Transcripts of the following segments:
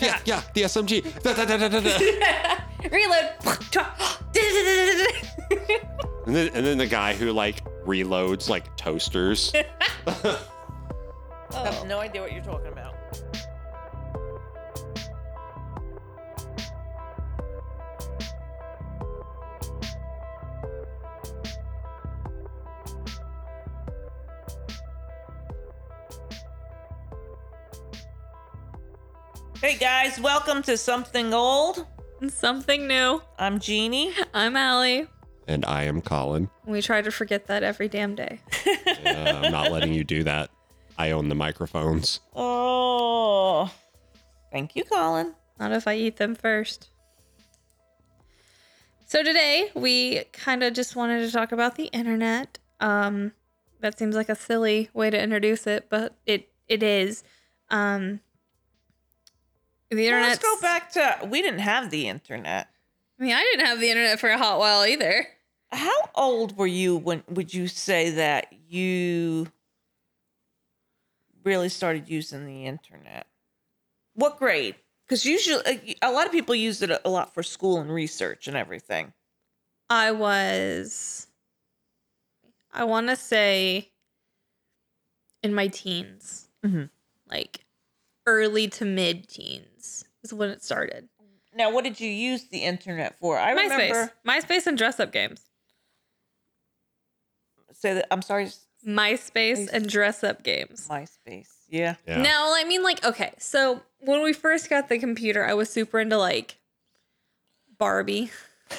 yeah, yeah, the SMG. Da, da, da, da, da, da. Reload. And then, and then the guy who like reloads like toasters. Oh. I have no idea what you're talking about. Guys, welcome to Something Old. And something new. I'm Jeannie. I'm Allie. and I am Colin. We try to forget that every damn day. Uh, I'm not letting you do that. I own the microphones. Oh, thank you, Colin. Not if I eat them first. So today we kind of just wanted to talk about the internet. Um, that seems like a silly way to introduce it, but it it is. Um, the internet. let's go back to we didn't have the internet. I mean, I didn't have the internet for a hot while either. How old were you when would you say that you really started using the internet? What grade? Because usually uh, a lot of people use it a lot for school and research and everything. I was, I want to say, in my teens, Mhm. like early to mid teens is when it started. Now, what did you use the internet for? I MySpace, remember. MySpace, and dress up games. Say that. I'm sorry. MySpace and dress up games. MySpace. Yeah. Yeah. Now, I mean, like, okay, so when we first got the computer, I was super into like Barbie,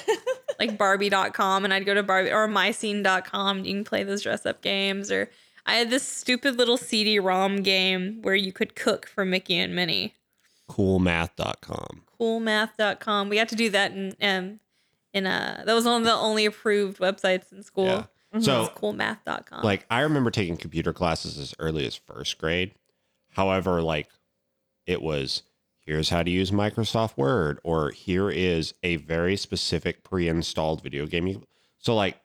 like Barbie.com, and I'd go to Barbie or MyScene.com. You can play those dress up games, or I had this stupid little CD-ROM game where you could cook for Mickey and Minnie. Coolmath.com. Coolmath.com. We got to do that in um in a that was one of the only approved websites in school. Yeah. It So coolmath.com. like I remember taking computer classes as early as first grade. However, like it was here's how to use Microsoft Word, or here is a very specific pre-installed video game. So like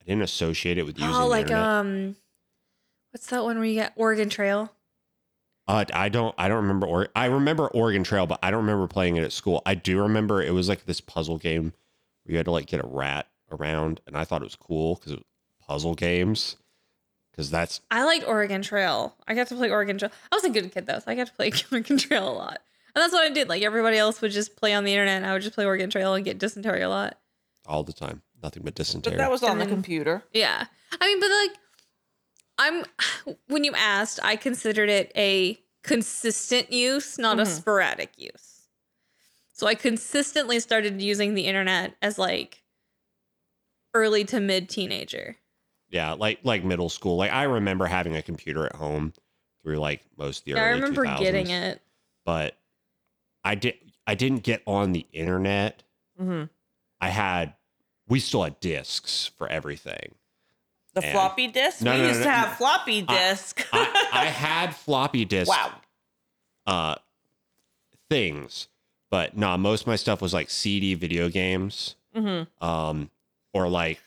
I didn't associate it with using oh, like internet. um, what's that one where you get Oregon Trail? Uh, I don't. I don't remember. Or I remember Oregon Trail, but I don't remember playing it at school. I do remember it was like this puzzle game where you had to like get a rat around, and I thought it was cool because it was puzzle games. Because that's I liked Oregon Trail. I got to play Oregon Trail. I was a good kid though, so I got to play Oregon Trail a lot. And that's what I did. Like everybody else would just play on the internet, and I would just play Oregon Trail and get dysentery a lot. all the time. Nothing but dysentery. But that was on And the then- computer. Yeah. I mean, but like, I'm, when you asked, I considered it a consistent use, not a Mhm. sporadic use. So I consistently started using the internet as like early to mid teenager. yeah, like like middle school. Like I remember having a computer at home through like most of the Yeah, I remember 2000s, getting it. but I did. I didn't get on the internet. hmm I had. We still had discs for everything. The And- floppy disk. No, we no, no, used no, to no. have floppy disk. I, I had floppy disk. wow. uh things but nah most of my stuff was like cd video games hmm um or like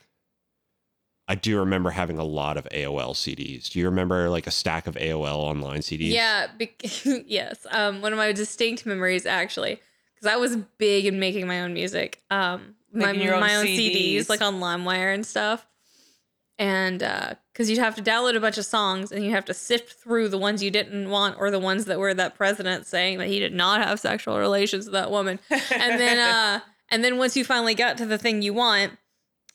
i do remember having a lot of aol cds do you remember like a stack of aol online cds Yeah, bec- yes. Um, one of my distinct memories actually, because I was big in making my own music. Um, my your own my own CDs. CDs, like on LimeWire and stuff. And because you'd have to download a bunch of songs and you have to sift through the ones you didn't want or the ones that were that president saying that he did not have sexual relations with that woman. And then uh, and then once you finally got to the thing you want,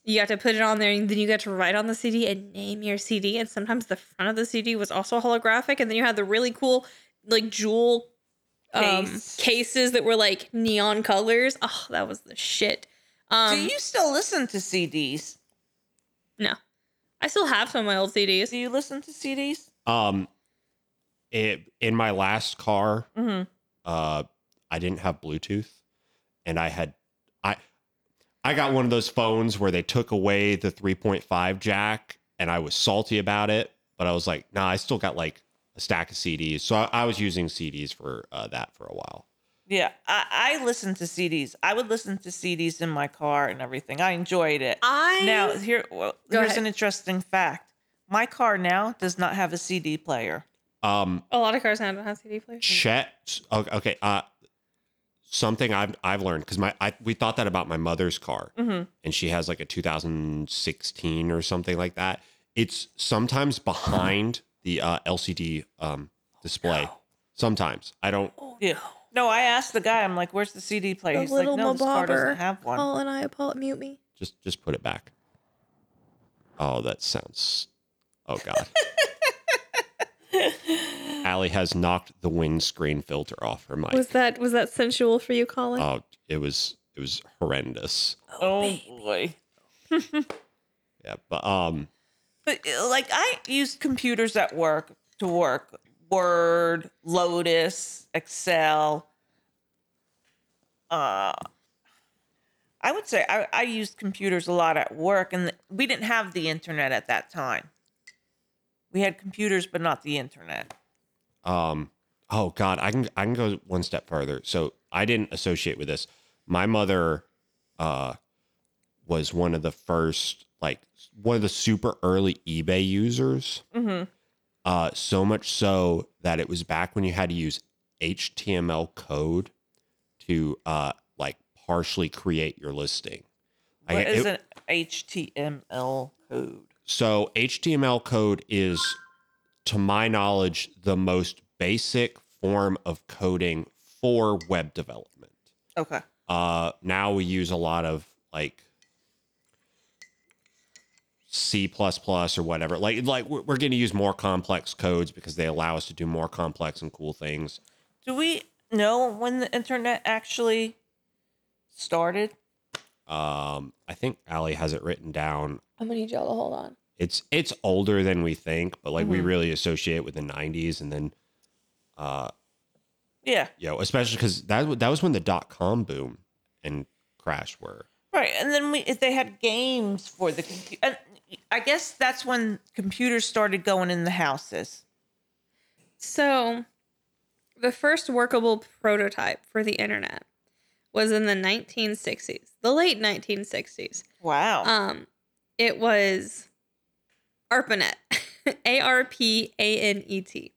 you got to put it on there and then you got to write on the CD and name your CD. And sometimes the front of the CD was also holographic. And then you had the really cool, like, jewel um, Case. cases that were like neon colors. Oh, that was the shit. Um, Do you still listen to CDs? no, I still have some of my old CDs. Do you listen to CDs? um it, in my last car hmm uh i didn't have bluetooth and i had i i got one of those phones where they took away the 3.5 jack and i was salty about it but i was like nah i still got like a stack of cds so i, I was using cds for uh, that for a while Yeah, I, I listen to CDs. I would listen to CDs in my car and everything. I enjoyed it. I Now, here, well, Go here's ahead. an interesting fact. My car now does not have a CD player. um a lot of cars now don't have CD players. chet okay okay, uh something I've I've learned because my I, we thought that about my mother's car, Mm-hmm. and she has like a 2016 or something like that. It's sometimes behind the uh, LCD um, display. Sometimes I don't. Yeah. No, I asked the guy. I'm like, "Where's the CD player?" The He's like, little "No, this car mabobber. doesn't have one." Paul and I, Paul, mute me. Just just put it back. Oh, that sounds. Oh God. Allie has knocked the windscreen filter off her mic. Was that was that sensual for you, Colin? Oh, it was it was horrendous. Oh boy. Yeah, but um, But uh, like I use computers at work to work Word, Lotus, Excel. Uh I would say I, I used computers a lot at work and we didn't have the internet at that time. We had computers but not the internet. um, oh God, I can I can go one step further. So I didn't associate with this. My mother, uh, was one of the first like one of the super early eBay users. Mm-hmm. Uh, so much so that it was back when you had to use HTML code to uh like partially create your listing. What I- is it- an HTML code? So HTML code is, to my knowledge, the most basic form of coding for web development. Okay. Uh, now we use a lot of like C or whatever. Like like we're, we're going to use more complex codes because they allow us to do more complex and cool things. Do we know when the internet actually started? Um, I think Allie has it written down. I'm gonna need y'all to hold on. It's it's older than we think, but like we Mhm. really associate with the '90s, and then uh, Yeah. you know, especially because that that was when the dot com boom and crash were. Right, and then we they had games for the computer. And I guess that's when computers started going in the houses. So, the first workable prototype for the internet was in the 1960s, the late 1960s. Wow. Um, it was ARPANET, A R P A N E T,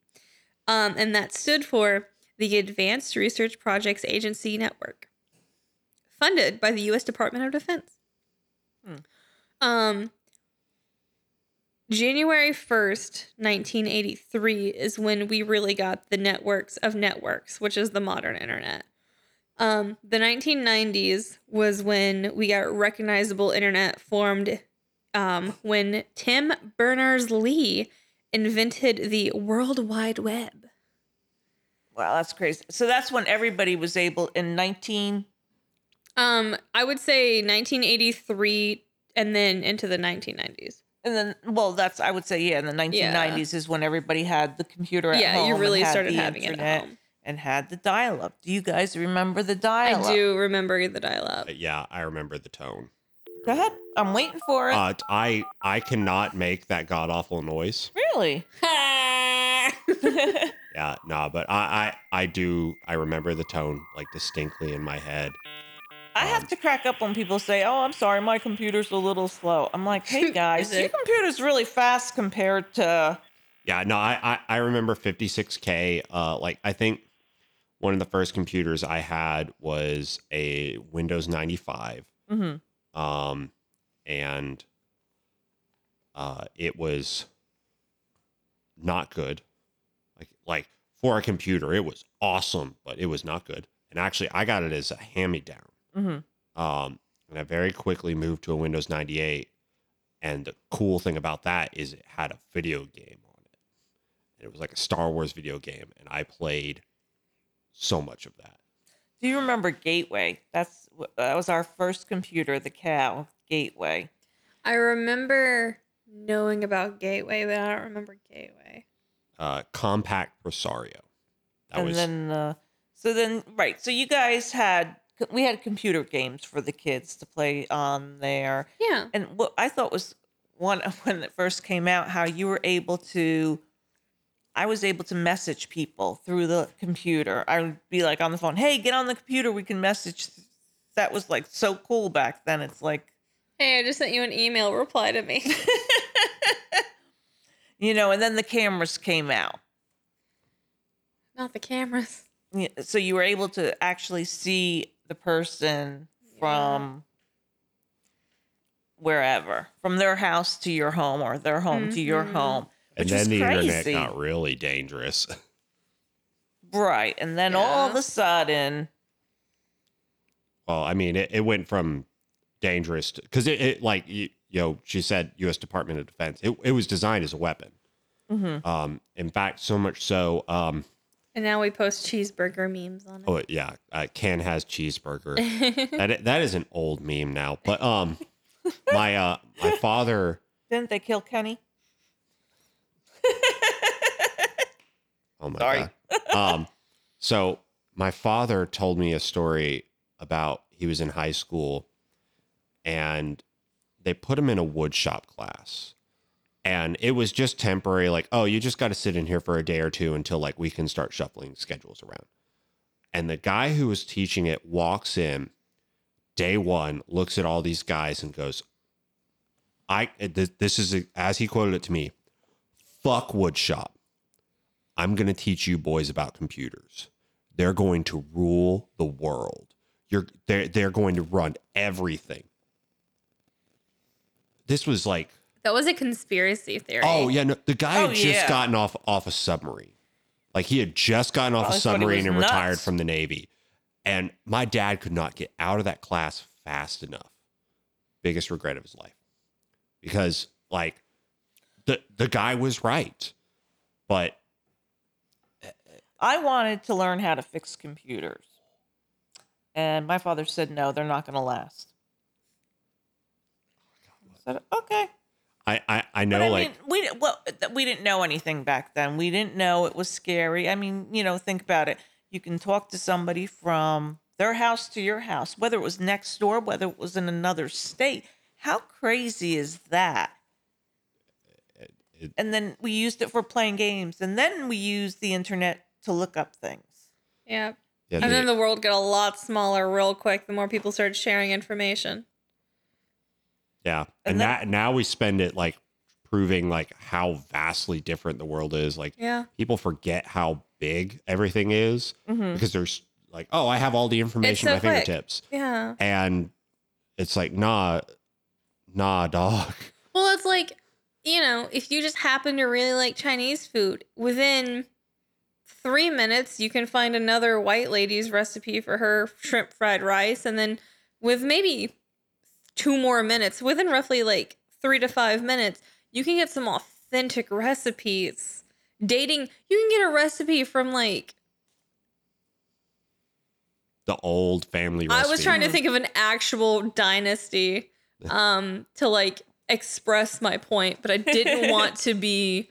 um, and that stood for the Advanced Research Projects Agency Network, funded by the U.S. Department of Defense. Hmm. Um, January 1st, 1983 is when we really got the networks of networks, which is the modern internet. Um, the 1990s was when we got recognizable internet formed um, when Tim Berners Lee invented the World Wide Web. wow, that's crazy. So that's when everybody was able in 19 Um, I would say 1983 and then into the 1990s. And then well, that's I would say yeah, in the 1990s is when everybody had the computer at yeah, home you and really had started the having it internet at home. and had the dial-up. Do you guys remember the dial-up? I do remember the dial-up. But yeah, I remember the tone. Go ahead. I'm waiting for it. Uh, I I cannot make that god awful noise. really? Yeah, nah, but I, I I do I remember the tone like distinctly in my head. I have to crack up when people say, "Oh, I'm sorry, my computer's a little slow." I'm like, "Hey guys, your it? computer's really fast compared to." Yeah, no, I I, I remember 56k. Uh, like I think one of the first computers I had was a Windows 95. Mm-hmm. um, and uh, it was not good. Like like for a computer, it was awesome, but it was not good. And actually, I got it as a hand me down. Mm-hmm. Um, and I very quickly moved to a Windows 98. And the cool thing about that is it had a video game on it, and it was like a Star Wars video game, and I played so much of that. Do you remember Gateway? That's that was our first computer, the cow Gateway. I remember knowing about Gateway, but I don't remember Gateway. Uh, Compaq Presario. That and was then, uh, so then, right. So you guys had we had computer games for the kids to play on there. Yeah. And what I thought was one when it first came out, how you were able to. I was able to message people through the computer. I would be like on the phone, "Hey, get on the computer. We can message." That was like so cool back then. It's like, Hey, I just sent you an email. Reply to me. you know. And then the cameras came out. Not the cameras. Yeah, So you were able to actually see the person from wherever, from their house to your home or their home to your Mhm. home. and which was then the internet crazy. got really dangerous. Right. And then all of a sudden, well, I mean, it, it went from dangerous because it, it like you, you know she said U.S. Department of Defense. It, it was designed as a weapon. Mhm. Um, in fact, so much so. Um, And now we post cheeseburger memes on it. oh yeah, uh, Ken has cheeseburger. that that is an old meme now. But um, my uh my father. didn't they kill Kenny? Oh my god. Sorry. god. Um, so my father told me a story about he was in high school, and they put him in a woodshop class, and it was just temporary. Like, oh, you just got to sit in here for a day or two until like we can start shuffling schedules around. And the guy who was teaching it walks in day one, looks at all these guys, and goes, "I this is as he quoted it to me, fuck wood shop." I'm going to teach you boys about computers. They're going to rule the world. You're they're they're going to run everything. This was like, that was a conspiracy theory. oh yeah, no, the guy Oh, had just yeah. gotten off off a submarine. Like he had just gotten off Oh, a I thought he submarine was and retired nuts. from the Navy. And my dad could not get out of that class fast enough. Biggest regret of his life. Because like the the guy was right. But I wanted to learn how to fix computers. And my father said, no, they're not going to last. I said, okay. I I, I know But I like mean, we well, we didn't know anything back then. We didn't know it was scary. I mean, you know, think about it. You can talk to somebody from their house to your house, whether it was next door, whether it was in another state. How crazy is that? it- And then we used it for playing games, and then we used the internet to look up things. Yeah. yeah, And the- then the world got a lot smaller real quick the more people started sharing information. Yeah. And, And then- that now we spend it like proving like how vastly different the world is. Like Yeah. people forget how big everything is Mhm. because there's like, oh, I have all the information so at my quick. fingertips. Yeah. And it's like, nah, nah, dog. Well, it's like, you know, if you just happen to really like Chinese food, within three minutes, you can find another white lady's recipe for her shrimp fried rice. And then with maybe two more minutes, within roughly like three to five minutes, you can get some authentic recipes. Dating, you can get a recipe from like, The old family I was trying to think of an actual dynasty um to like express my point, but I didn't want to be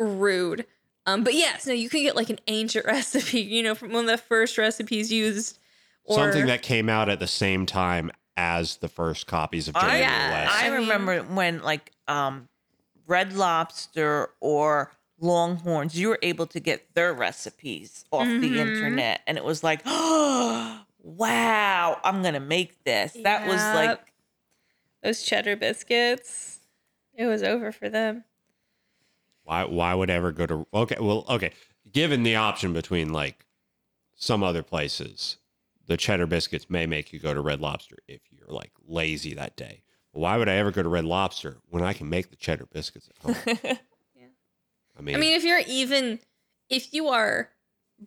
rude. Um but yes, no, you can get like an ancient recipe, you know, from one of the first recipes used or Something that came out at the same time as the first copies of Journey I, to the Yeah, West. I I remember when like um Red Lobster or Longhorns, you were able to get their recipes off the Mhm. internet, and it was like, oh, wow, I'm gonna make this. That was like, those cheddar biscuits. It was over for them. Why why would I ever go to okay, well, okay. Given the option between like some other places, the cheddar biscuits may make you go to Red Lobster if you're like lazy that day. But why would I ever go to Red Lobster when I can make the cheddar biscuits at home? Yeah. I mean, I mean, if you're even if you are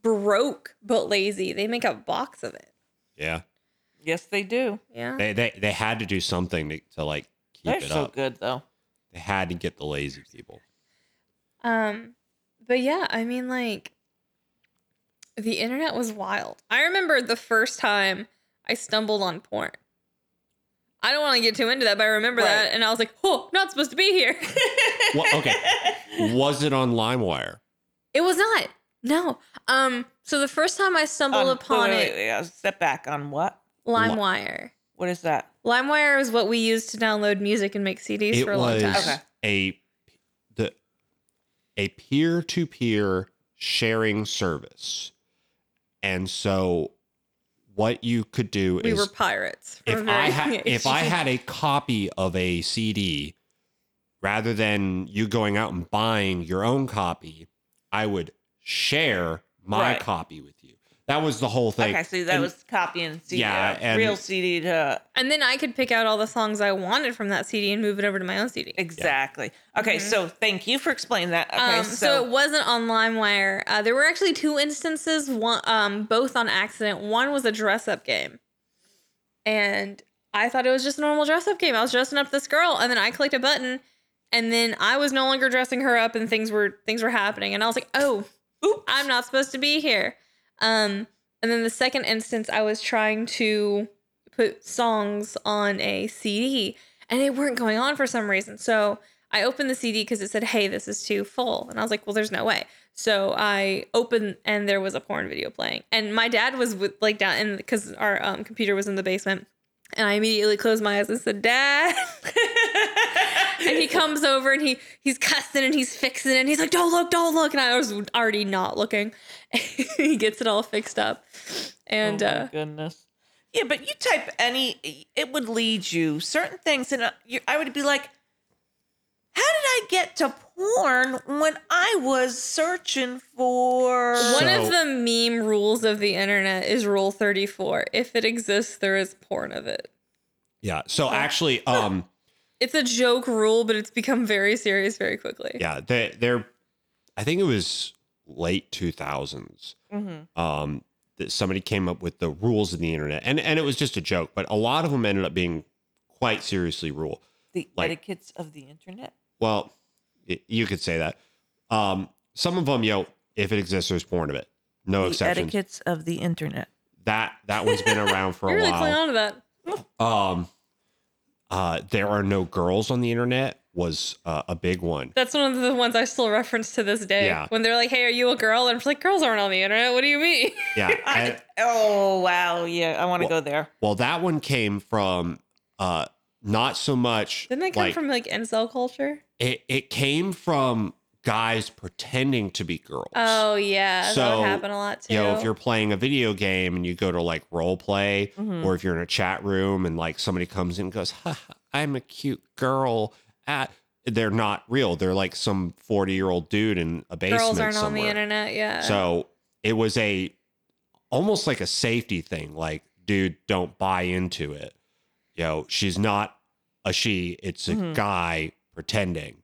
broke but lazy, they make a box of it. yeah. yes, they do. Yeah. They they they had to do something to, to like keep They're it so up. good though. They had to get the lazy people. Um, but yeah, I mean, like, the internet was wild. I remember the first time I stumbled on porn. I don't want to get too into that, but I remember Right. that, and I was like, "Oh, not supposed to be here." Well, okay. Was it on LimeWire? it was not. No. Um. So the first time I stumbled Um, upon wait, wait, it, wait, wait, Step back on what? LimeWire. What is that? LimeWire is what we use to download music and make CDs it for a long was time. Okay. a the a peer to peer sharing service, and so what you could do We is were pirates. if I had if I had a copy of a CD, rather than you going out and buying your own copy, I would share my Right. copy with you. That was the whole thing. Okay, so that And- was copying CD, Yeah, and- real CD to And then I could pick out all the songs I wanted from that CD and move it over to my own CD. exactly. Okay, so thank you for explaining that. Okay, Mm-hmm. Um, so, so, it wasn't on LimeWire. Uh, there were actually two instances, one, um, both on accident. One was a dress up game, and I thought it was just a normal dress up game. I was dressing up this girl, and then I clicked a button, and then I was no longer dressing her up, and things were things were happening, and I was like, oh, Oops. I'm not supposed to be here. Um, and then the second instance, I was trying to put songs on a CD, and they weren't going on for some reason. So I opened the CD because it said, "Hey, this is too full," and I was like, "Well, there's no way." So I opened, and there was a porn video playing, and my dad was with, like down, and because our um, computer was in the basement, and I immediately closed my eyes and said, "Dad." and he comes over and he he's cussing and he's fixing it and he's like, "Don't look, don't look," and I was already not looking. he gets it all fixed up, and oh my uh, goodness. Yeah, but you type any, it would lead you certain things, and uh, you, I would be like, "How did I get to porn when I was searching for?" one of the meme rules of the internet is Rule Thirty Four: If it exists, there is porn of it. Yeah. So actually, um, It's a joke rule, but it's become very serious very quickly. yeah, they they're I think it was late two thousands. Mhm. Um, that somebody came up with the rules of the internet, and and it was just a joke, but a lot of them ended up being quite seriously rule. the like- etiquettes of the internet. Well, y- you could say that. Um, some of them, you know, if it exists, there's porn of it. No the exceptions. etiquettes of the internet. That that one's been around for You're a really clinging while. on to that. Um, uh, there are no girls on the internet was uh, a big one. That's one of the ones I still reference to this day. Yeah. When they're like, "Hey, are you a girl?" and I'm like, "Girls aren't on the internet. What do you mean?" Yeah. I, oh wow, yeah, I want to Well- go there. well, that one came from uh, not so much. Didn't that come like, from like incel culture? It it came from guys pretending to be girls. Oh yeah, that So, would happen a lot too. you know, if you're playing a video game and you go to like role play, Mhm. or if you're in a chat room and like somebody comes in and goes, ha, I'm a cute girl. At they're not real. They're like some 40 year old dude in a basement Girls aren't on the internet. Yeah. So it was a almost like a safety thing. Like, dude, don't buy into it. You know, she's not a she, it's a Mhm. guy pretending.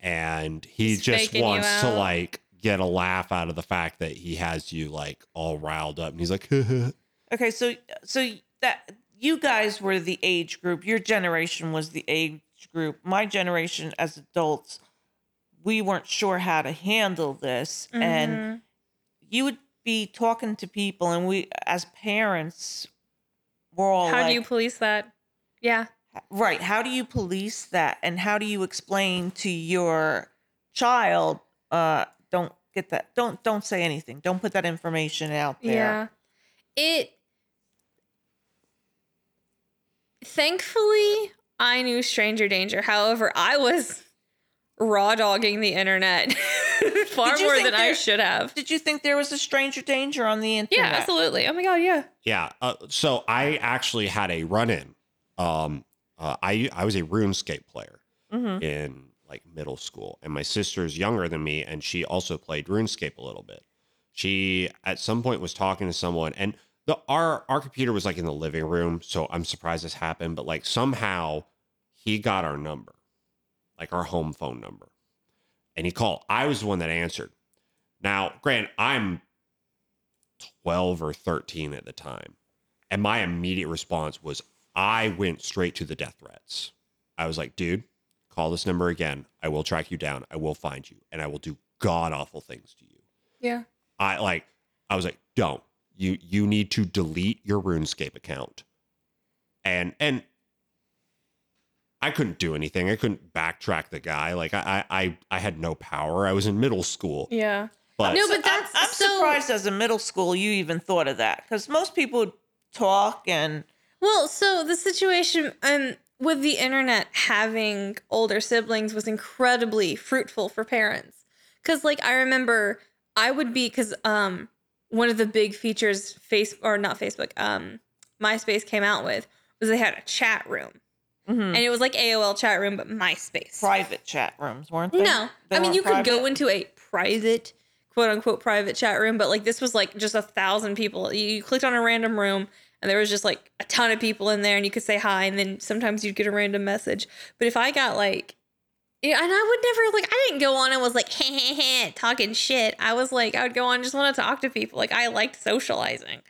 And he He's just wants to like get a laugh out of the fact that he has you like all riled up. And he's like, Okay, so so that you guys were the age group. Your generation was the age group. My generation as adults, we weren't sure how to handle this and Mhm. you would be talking to people and we as parents we're all how like, do you police that? Yeah. Right how do you police that and how do you explain to your child uh don't get that don't don't say anything don't put that information out there Yeah. It thankfully I knew stranger danger. However, I was raw dogging the internet far more think than I should have. did you think there was a stranger danger on the internet Yeah, absolutely. Oh my god, yeah. Yeah. Uh, so I actually had a run in. Um, uh, I I was a RuneScape player Mhm. in like middle school, and my sister's younger than me, and she also played RuneScape a little bit. She at some point was talking to someone, and the our our computer was like in the living room, so I'm surprised this happened. But like somehow he got our number, like our home phone number, and he called. I was the one that answered. Now, Grant, I'm 12 or 13 at the time. And my immediate response was I went straight to the death threats. I was like, dude, call this number again. I will track you down. I will find you and I will do god awful things to you. Yeah. I like I was like, don't. You you need to delete your RuneScape account. And and I couldn't do anything. I couldn't backtrack the guy. Like I I I, I had no power. I was in middle school. Yeah. But No, So but that's I'm, I'm so- surprised as a middle school you even thought of that because most people would talk and Well, so the situation um with the internet having older siblings was incredibly fruitful for parents. Cuz like I remember I would be cuz um one of the big features face or not Facebook um MySpace came out with was they had a chat room. Mhm. And it was like AOL chat room but MySpace. private chat rooms weren't they? No. They I mean you could go into a private quote unquote private chat room, but like this was like just a thousand people. You clicked on a random room and there was just like a ton of people in there and you could say hi and then sometimes you'd get a random message. But if I got like yeah, and I would never like I didn't go on and was like hey, hey, hey, talking shit. I was like I would go on just want to talk to people. Like I liked socializing.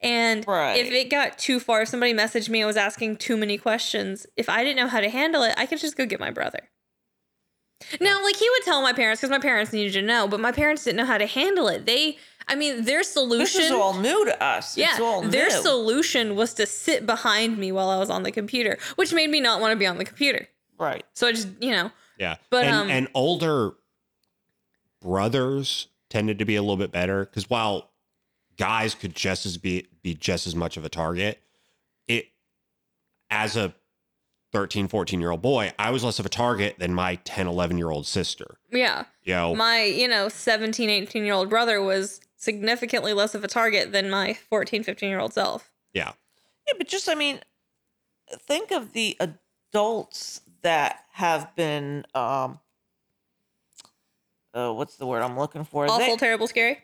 And Right. if it got too far, if somebody messaged me and was asking too many questions, if I didn't know how to handle it, I could just go get my brother. Now, like he would tell my parents because my parents needed to know, but my parents didn't know how to handle it. They, I mean, their solution. This is all new to us. yeah, it's all their solution was to sit behind me while I was on the computer, which made me not want to be on the computer. right. So I just, you know, Yeah. But, and, um, and older brothers tended to be a little bit better because while guys could just as be be just as much of a target, it as a 13, 14 year old boy, I was less of a target than my 10, 11 year old sister. yeah, You know, my, you know, 17, 18 year old brother was significantly less of a target than my 14, 15 year old self. yeah. Yeah, but just I mean, think of the adults that have been um uh, what's the word I'm looking for? Awful, They, terrible, scary.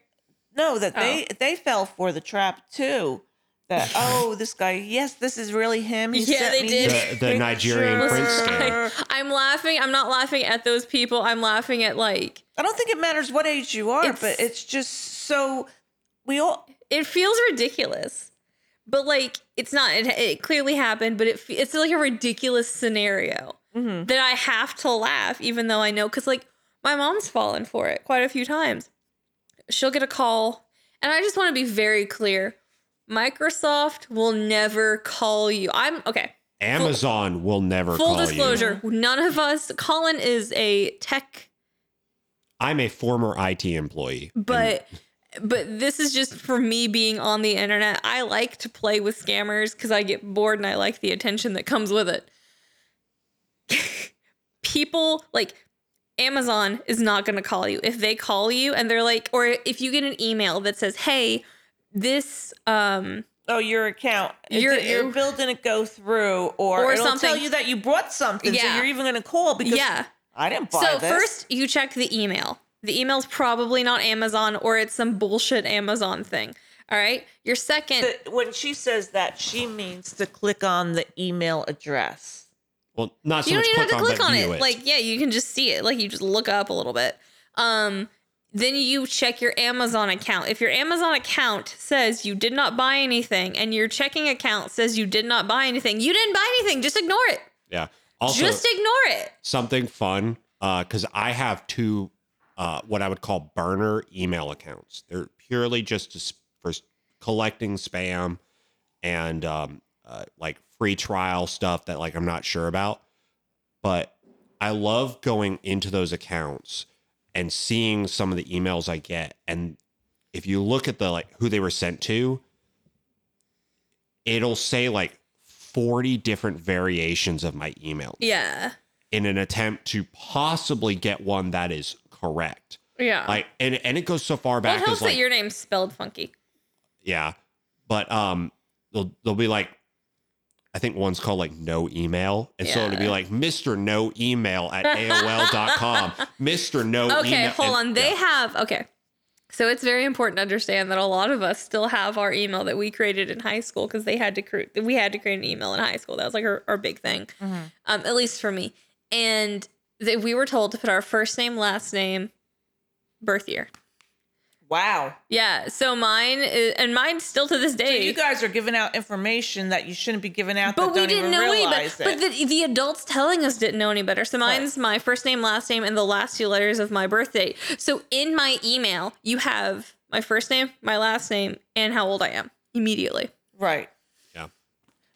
no, that Oh. they they fell for the trap too. That oh, this guy, yes, this is really him. He Yeah, sent they me did. The- the Nigerian prince scam. I'm laughing. I'm not laughing at those people. I'm laughing at like I don't think it matters what age you are, It's- but it's just so we all it feels ridiculous, but like it's not. It, it clearly happened, but it fe- it's like a ridiculous scenario Mhm. that I have to laugh, even though I know because like my mom's fallen for it quite a few times. She'll get a call, and I just want to be very clear: Microsoft will never call you. I'm okay. Amazon will never Full call you. disclosure: none of us. Colin is a tech I'm a former IT employee. and but but this is just for me being on the internet i like to play with scammers because i get bored and i like the attention that comes with it people like amazon is not going to call you if they call you and they're like or if you get an email that says hey this um oh your account it- Your- your bill didn't go through, or, Or it'll tell you that you bought something, so you're even going to call because yeah I didn't buy so this. first you check the email the email's probably not amazon or it's some bullshit amazon thing all right your second The- when she says that, she means to click on the email address. Well, not so you don't even click have to click on view it. Like, yeah, you can just see it. Like, you just look up a little bit. Um, then you check your Amazon account. If your Amazon account says you did not buy anything and your checking account says you did not buy anything, you didn't buy anything. Just ignore it. yeah. Also, just ignore it. something fun because I have two uh, what I would call burner email accounts. They're purely just for collecting spam and um, uh, like free trial stuff that like I'm not sure about. But I love going into those accounts and seeing some of the emails I get. And if you look at the like who they were sent to, it'll say like 40 different variations of my email Yeah. in an attempt to possibly get one that is correct. Yeah. Like and and it goes so far well, back it helps as like that your name's spelled funky. yeah. But um they'll they'll be like I think one's called like no email. And so it'd be like Mr. No email at AOL.com. Mr. No Okay, email. hold and- on. They yeah. have okay. So it's very important to understand that a lot of us still have our email that we created in high school because they had to create we had to create an email in high school. That was like our, our big thing. Mm-hmm. Um, at least for me. And that we were told to put our first name, last name, birth year. Wow. Yeah. So mine is, and mine still to this day. So you guys are giving out information that you shouldn't be giving out. but that we don't didn't even know any better. But the, the adults telling us didn't know any better. So mine's my first name, last name, and the last two letters of my birth date. So in my email, you have my first name, my last name, and how old I am immediately. right. Yeah.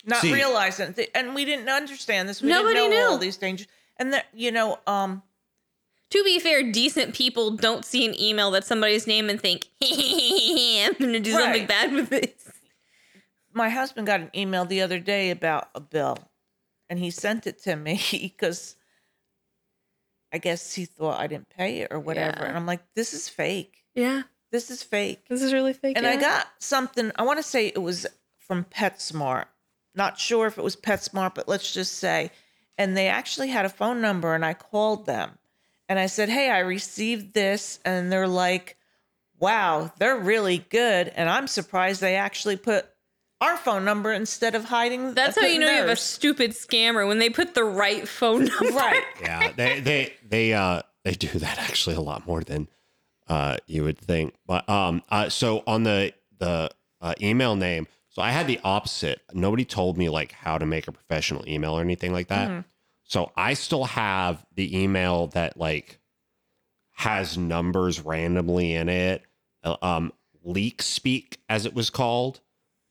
Not See- realizing, th- and we didn't understand this. We Nobody didn't know knew. all these things. And that you know, um, To be fair, decent people don't see an email that's somebody's name and think, I'm going to do something bad with this. my husband got an email the other day about a bill, and he sent it to me because I guess he thought I didn't pay it or whatever. Yeah. And I'm like, this is fake. Yeah. This is fake. This is really fake. And I got something, I want to say it was from PetSmart. Not sure if it was PetSmart, but let's just say. And they actually had a phone number, and I called them. And I said, Hey, I received this. And they're like, wow, they're really good. And I'm surprised they actually put our phone number instead of hiding. That's how you putting know you have a stupid scammer when they put the right phone number. right. yeah, they they they uh they do that actually a lot more than uh you would think. But um uh so on the the uh, email name, so I had the opposite. Nobody told me like how to make a professional email or anything like that. So I still have the email that like has numbers randomly in it. Uh, Um leet speak as it was called.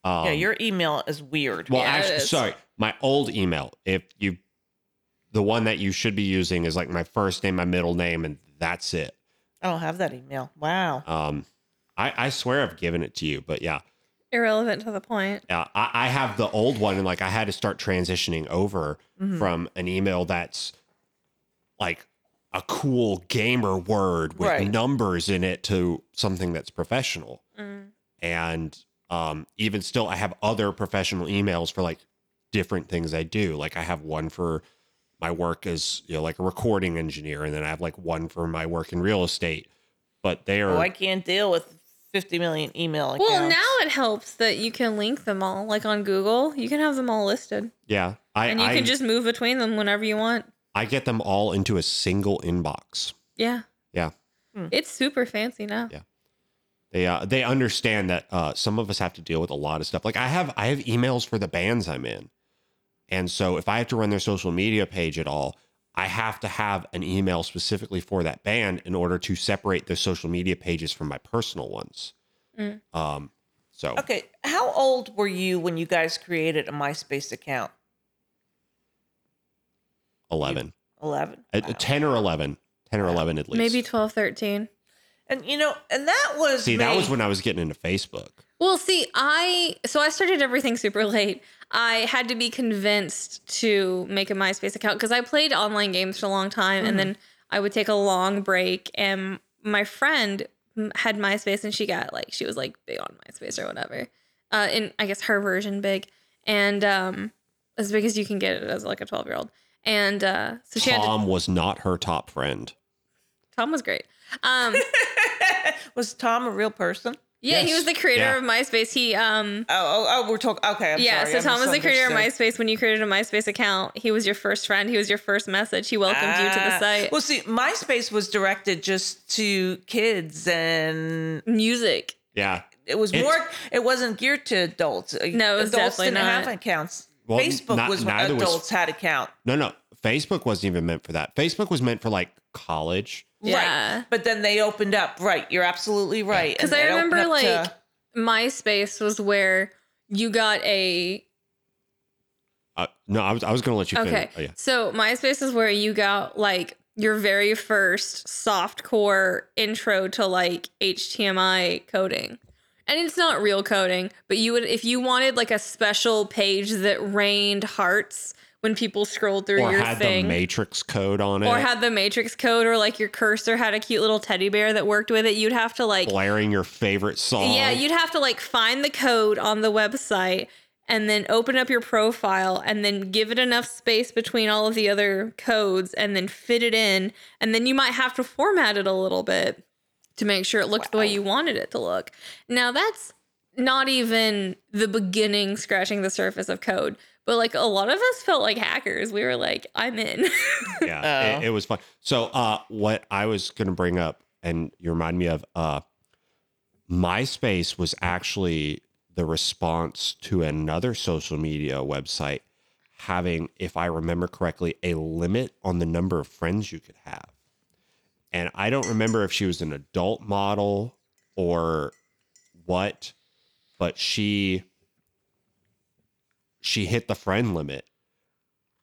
Um, yeah, your email is weird. well, Yeah, actually, sorry, my old email. If you, the one that you should be using is like my first name, my middle name, and that's it. I don't have that email. Wow. Um, I, I swear I've given it to you, but yeah, Irrelevant to the point. yeah, I, I have the old one, and like I had to start transitioning over Mm-hmm. from an email that's like a cool gamer word with Right. numbers in it to something that's professional. Mm. and um, even still i have other professional emails for like different things i do like i have one for my work as you know like a recording engineer and then i have like one for my work in real estate but they are Oh, I can't deal with 50 million email accounts. Well, now it helps that you can link them all. Like on Google, you can have them all listed. yeah i And you I, can just move between them whenever you want. I get them all into a single inbox Yeah. yeah It's super fancy now. Yeah. they uh they understand that uh some of us have to deal with a lot of stuff like i have i have emails for the bands i'm in and so if i have to run their social media page at all i have to have an email specifically for that band in order to separate their social media pages from my personal ones Mm. um so Okay, how old were you when you guys created a MySpace account? 11 11. Uh, Wow. 10 or 11 10 or 11 at least Maybe 12, 13. And you know, and that was see that was when i was getting into facebook Well, see, I so I started everything super late. I had to be convinced to make a MySpace account because I played online games for a long time, and then I would take a long break. And my friend had MySpace, and she got like she was like big on MySpace or whatever. Uh, in I guess her version big, and um, as big as you can get it as like a twelve year old. And uh, so she had to, tom was not her top friend Tom was great. Um, was Tom a real person? Yeah, he was the creator Yeah. of MySpace. He um Oh, oh, oh we're talking. Okay, I'm yeah, sorry. so I Tom was the creator of. MySpace. When you created a MySpace account, he was your first friend. He was your first message. He welcomed you to the Ah. site. Well, see, MySpace was directed just to kids, and Music. Yeah. It was It's- more. It wasn't geared to adults. No, it was adults definitely didn't not. have accounts. Well, Facebook not- was when neither was- adults had account. no no facebook wasn't even meant for that facebook was meant for like college Yeah. Right. But then they opened up. Right. You're absolutely right. Because I remember like to- MySpace was where you got a Uh, no, I was I was gonna let you finish. okay. Oh, yeah. So MySpace is where you got like your very first soft core intro to like HTML coding. And it's not real coding, but you would if you wanted like a special page that rained hearts when people scrolled through. Or your had thing. the matrix code on it, or had the matrix code or like your cursor had a cute little teddy bear that worked with it you'd have to like blaring your favorite song. yeah you'd have to like find the code on the website and then open up your profile and then give it enough space between all of the other codes and then fit it in and then you might have to format it a little bit to make sure it looked the way you wanted it to look now that's not even the beginning scratching the surface of code but like a lot of us felt like hackers we were like i'm in yeah, Oh. it, it was fun. So, uh, what I was gonna bring up, and you remind me of, uh, MySpace was actually the response to another social media website having, if I remember correctly, a limit on the number of friends you could have. And I don't remember if she was an adult model or what, but she she hit the friend limit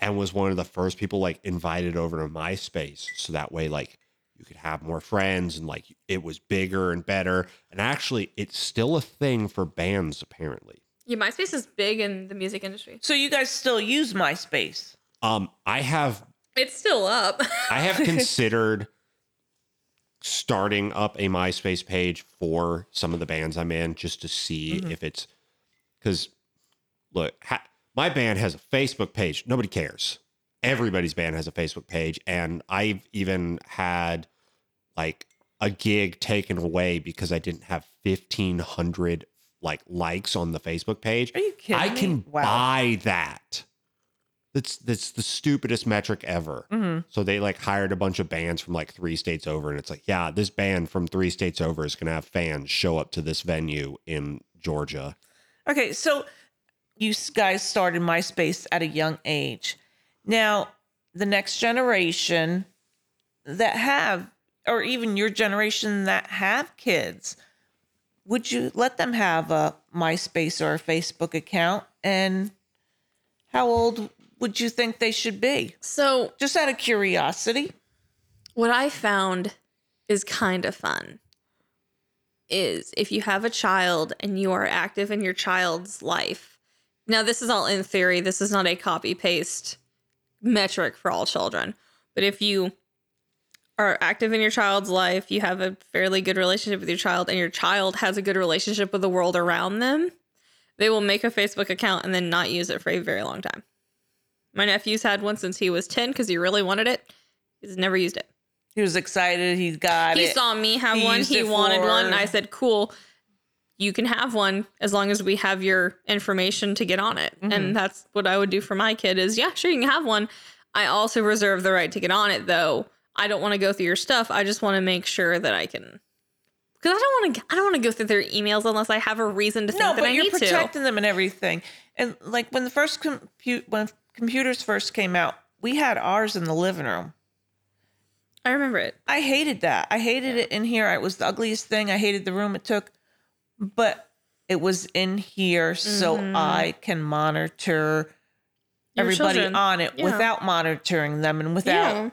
and was one of the first people like invited over to MySpace. So that way, like you could have more friends and like it was bigger and better. And actually, it's still a thing for bands, apparently. Yeah, MySpace is big in the music industry. So you guys still use MySpace? Um, I have It's still up. I have considered starting up a MySpace page for some of the bands I'm in just to see if it's because look, ha, my band has a Facebook page. Nobody cares. Everybody's band has a Facebook page, and I've even had like a gig taken away because I didn't have 1500 like likes on the Facebook page. Are you kidding I me? can Wow. buy that. That's that's the stupidest metric ever. hmm So they like hired a bunch of bands from like three states over, and it's like, yeah, this band from three states over is gonna have fans show up to this venue in Georgia. Okay, so you guys started MySpace at a young age. Now, the next generation that have, or even your generation that have kids, would you let them have a MySpace or a Facebook account? And how old would you think they should be? So Just out of curiosity. what I found is kind of fun is if you have a child and you are active in your child's life. Now, this is all in theory. This is not a copy paste metric for all children. But if you are active in your child's life, you have a fairly good relationship with your child, and your child has a good relationship with the world around them, they will make a Facebook account and then not use it for a very long time. My nephew's had one since he was 10 because he really wanted it. He's never used it. He was excited. He got He it. saw me have He one. He wanted one. And I said, cool. You can have one as long as we have your information to get on it. Mm-hmm. And that's what I would do for my kid is, yeah, sure, you can have one. I also reserve the right to get on it though. I don't want to go through your stuff. I just want to make sure that I can because I don't want to. I don't want to go through their emails unless I have a reason to think no, that but you're protecting them and everything. And like when the first compute when computers first came out, we had ours in the living room. I remember it. I hated that. I hated it in here. It was the ugliest thing. I hated the room it took, but it was in here so I can monitor Mm-hmm. Your everybody children. on it Yeah. without monitoring them and without. Yeah.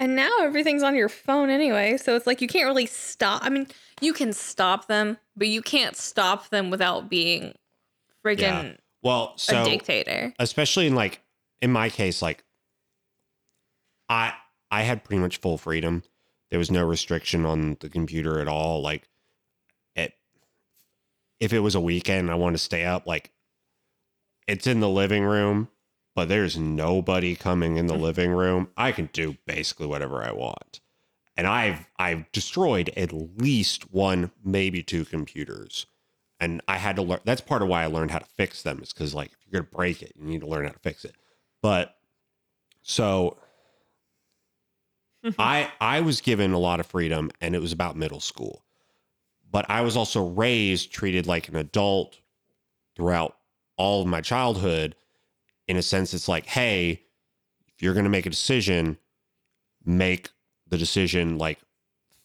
And now everything's on your phone anyway. So it's like you can't really stop. I mean, you can stop them, but you can't stop them without being friggin' Yeah. Well, so a dictator. especially in like in my case, like I I had pretty much full freedom. There was no restriction on the computer at all. Like it if it was a weekend I want to stay up, like it's in the living room, but there's nobody coming in the mm-hmm. living room. I can do basically whatever I want. And I've I've destroyed at least one, maybe two computers. And I had to learn that's part of why I learned how to fix them, is because like if you're gonna break it, you need to learn how to fix it. But so mm-hmm. I I was given a lot of freedom and it was about middle school. But I was also raised, treated like an adult throughout all of my childhood. In a sense, it's like, hey, if you're gonna make a decision, make the decision like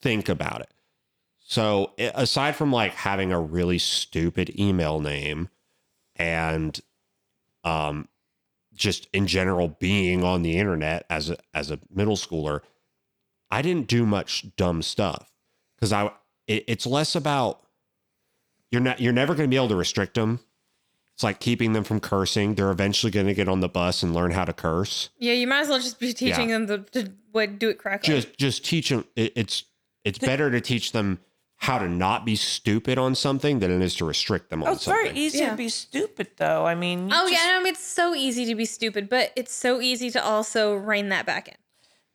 think about it. So aside from like having a really stupid email name and um just in general being on the internet as a as a middle schooler, I didn't do much dumb stuff because I it, it's less about you're not you're never going to be able to restrict them. It's like keeping them from cursing. They're eventually going to get on the bus and learn how to curse. Yeah, you might as well just be teaching Yeah. them to, to what do it correctly. Just just teach them. It, it's it's better to teach them how to not be stupid on something than it is to restrict them on Oh, it's something. very easy Yeah. to be stupid, though. I mean, oh just- yeah, no, it's so easy to be stupid, but it's so easy to also rein that back in.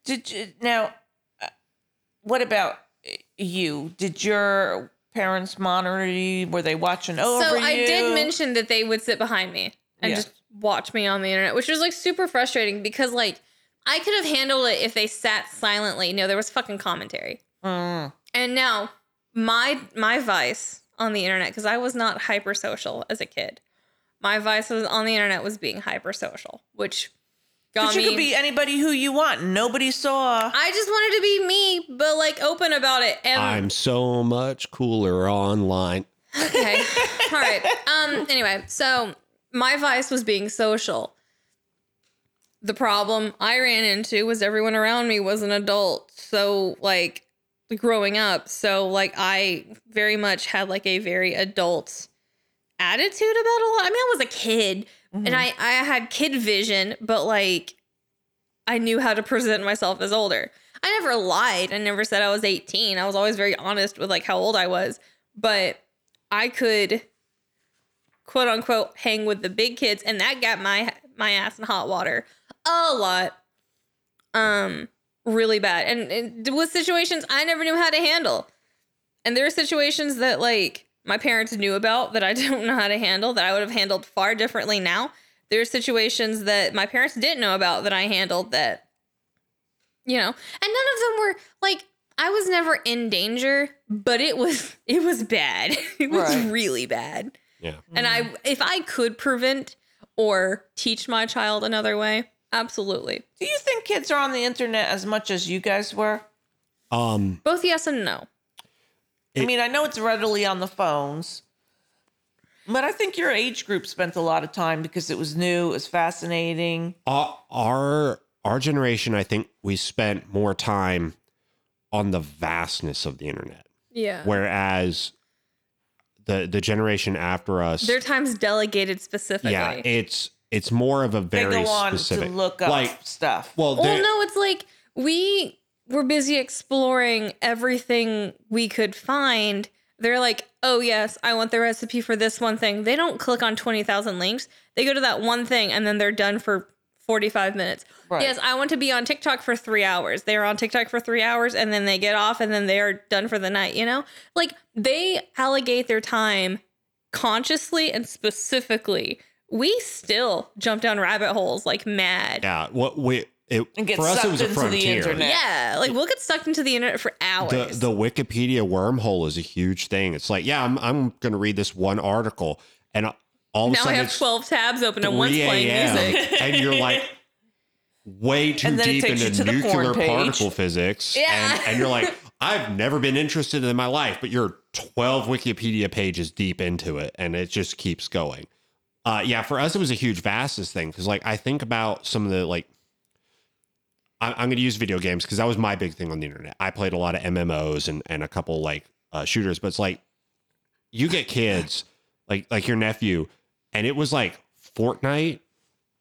Did you now? uh, What about you? Did your parents monitor you? Were they watching over so you? I did mention that they would sit behind me and Yeah. just watch me on the internet, which was like super frustrating because like I could have handled it if they sat silently. No, there was fucking commentary. Mm. And now my my vice on the internet because I was not hyper social as a kid. My vice was on the internet was being hyper social, which But you could be anybody who you want. Nobody saw. I just wanted to be me, but like open about it. And I'm so much cooler online. okay, all right. Um. Anyway, so my vice was being social. The problem I ran into was everyone around me was an adult, so like growing up, so like I very much had like a very adult attitude about a lot. I mean, I was a kid and I I had kid vision, but like I knew how to present myself as older. I never lied. I never said I was 18. I was always very honest with like how old I was, but I could quote unquote hang with the big kids and that got my my ass in hot water a lot. Um really bad. And, and with situations I never knew how to handle. And there are situations that like my parents knew about that I don't know how to handle that I would have handled far differently now. There are situations that my parents didn't know about that I handled that, you know, and none of them were like I was never in danger, but it was it was bad. It was Right. really bad. Yeah. And I if I could prevent or teach my child another way, absolutely. Do you think kids are on the internet as much as you guys were? Um, Both yes and no. I mean, I know it's readily on the phones, but I think your age group spent a lot of time because it was new, it was fascinating. our our our generation, I think we spent more time on the vastness of the internet, Yeah. whereas the the generation after us, Their time's delegated specifically. yeah, it's it's more of a They very go on specific to look up like stuff. well, well, no, it's like we were busy exploring everything we could find. They're like, oh, yes, I want the recipe for this one thing. They don't click on 20,000 links. They go to that one thing and then they're done for 45 minutes. Right. Yes, I want to be on TikTok for three hours. They're on TikTok for three hours and then they get off and then they are done for the night, you know? Like they allocate their time consciously and specifically. We still jump down rabbit holes like mad. yeah, what we it, And get for us it sucked was a into the frontier. internet. Yeah, like we'll get sucked into the internet for hours. the the Wikipedia wormhole is a huge thing. It's like, yeah, I'm I'm going to read this one article, and all of a now I have it's 12 tabs open and one's playing a.m., music. and you're like way too And then it deep into to nuclear particle physics, Yeah. and, and you're like, I've never been interested in my life, but you're 12 Wikipedia pages deep into it, and it just keeps going. Uh, yeah, for us it was a huge vastness thing because like I think about some of the like I- I'm going to use video games because that was my big thing on the internet. I played a lot of MMOs and and a couple like uh, shooters, but it's like you get kids like like your nephew, and it was like Fortnite,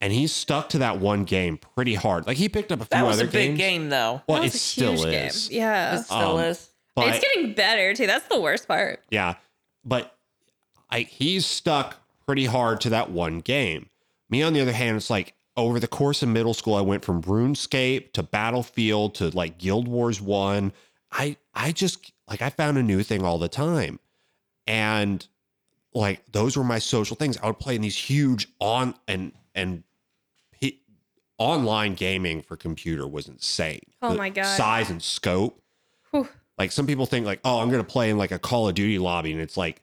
and he's stuck to that one game pretty hard. Like he picked up a few That was a other big games. game, though. Well, it still is. Game. Yeah. It still Um, is. But it's getting better too. That's the worst part. yeah, but I he's stuck pretty hard to that one game. Me on the other hand, it's like over the course of middle school, I went from RuneScape to Battlefield to like Guild Wars One. I I just like I found a new thing all the time, and like those were my social things. I would play in these huge on and and p- online gaming for computer was insane. Oh The my God. size and scope. Whew. Like some people think like, oh, I'm gonna play in like a Call of Duty lobby, and it's like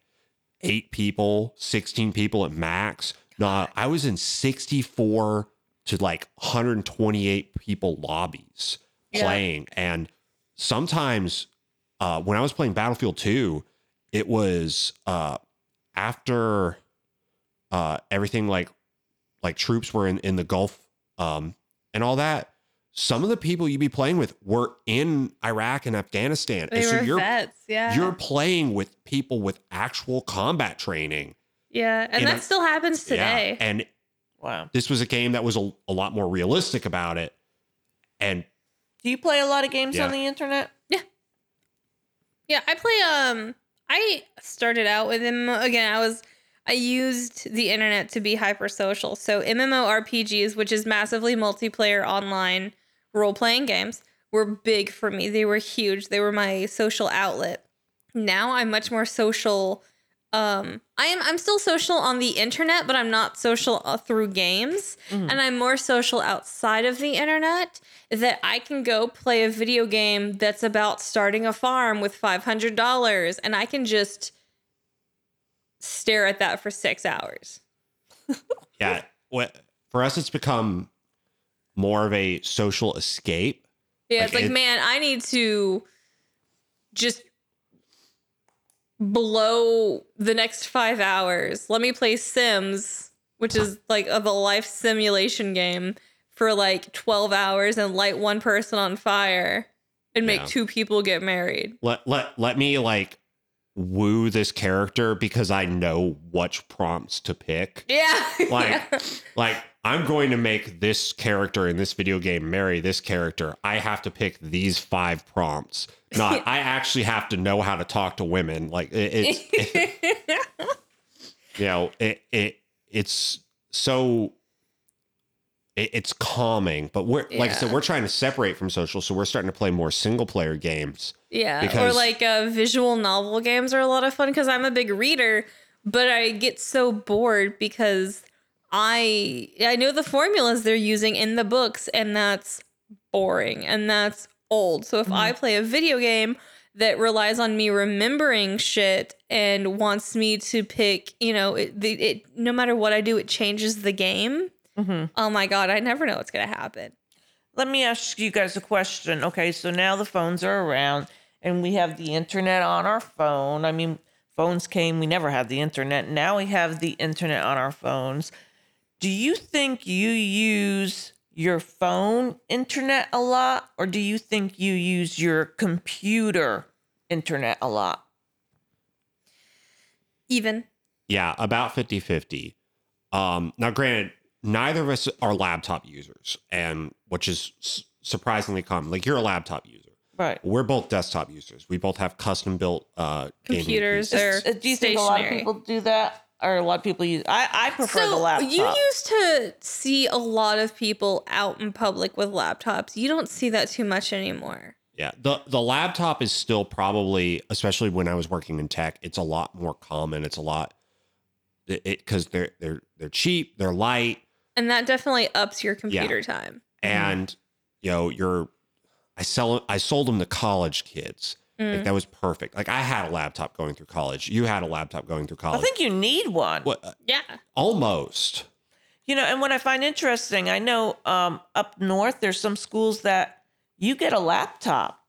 eight people, 16 people at max. No, I was in 64 to like 128 people lobbies Yeah. playing. And sometimes uh, when I was playing Battlefield 2, it was uh, after uh, everything like like troops were in, in the Gulf um, and all that. Some of the people you'd be playing with were in Iraq and Afghanistan. They and so were you're vets. Yeah. you're playing with people with actual combat training. yeah. And that a- still happens today. Yeah. And Wow. this was a game that was a, a lot more realistic about it. And Do you play a lot of games Yeah. on the internet? Yeah, Yeah, I play um I started out with him again, I was I used the internet to be hyper social. So MMORPGs, which is massively multiplayer online role-playing games, were big for me. They were huge. They were my social outlet. Now I'm much more social um I am I'm still social on the internet, but I'm not social uh, through games. Mhm. And I'm more social outside of the internet that I can go play a video game that's about starting a farm with $500 and I can just stare at that for 6 hours. yeah, what for us it's become more of a social escape. Yeah, Like, it's like, it- man, I need to just blow the next five hours. Let me play Sims, which is like of a life simulation game for like 12 hours and light one person on fire and make Yeah. two people get married. Let let let me like woo this character because I know which prompts to pick. Yeah. Like like I'm going to make this character in this video game marry this character. I have to pick these five prompts. Not I actually have to know how to talk to women. Like it, it's you know it it it's so it, it's calming. But we're like I said, we're trying to separate from social, so we're starting to play more single player games. Yeah, or like uh, visual novel games are a lot of fun because I'm a big reader, but I get so bored because I I know the formulas they're using in the books, and that's boring and that's old. So if I play a video game that relies on me remembering shit and wants me to pick, you know, it, the, it no matter what I do, it changes the game. Mhm. Oh my god, I never know what's gonna happen. Let me ask you guys a question. Okay, so now the phones are around and we have the internet on our phone. I mean, phones came, we never had the internet. Now we have the internet on our phones. Do you think you use your phone internet a lot or do you think you use your computer internet a lot? Even Yeah, about 50 50. Um, now, granted, neither of us are laptop users, and which is s- surprisingly common. Like, you're a laptop user. Right. We're both desktop users. We both have custom built uh, Computers PCs. are- Uh, do you think a lot of people do that? Or a lot of people use I, I prefer the laptop. You used to see a lot of people out in public with laptops. You don't see that too much anymore. Yeah, the the laptop is still probably, especially when I was working in tech, it's a lot more common. It's a lot it because they're they're they're cheap, they're light, And that definitely ups your computer time. and you know you're. I sell I sold them to college kids. Like Mm. that was perfect. Like I had a laptop going through college. You had a laptop going through college. I think you need one. what uh, Yeah. almost. You know, and what I find interesting, I know um, up north there's some schools that you get a laptop.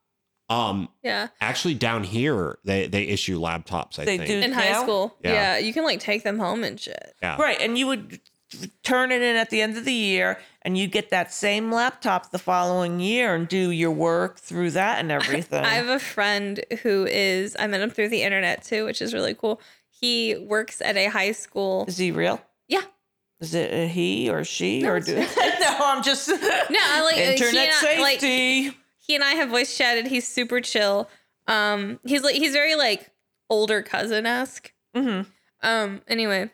Um, Yeah. actually down here they they issue laptops. I They think. do. In high Now? school. Yeah. Yeah. You can like take them home and shit. Yeah. Right. And you would turn it in at the end of the year and you get that same laptop the following year and do your work through that and everything. I have a friend who is, I met him through the internet too, which is really cool. He works at a high school. Is he real? Yeah. Is it he or she No, or do No, I'm just No, I like internet he and I, like, safety. he and I have voice chatted. He's super chill. Um, he's like he's very like older cousin esque. hmm Um, anyway,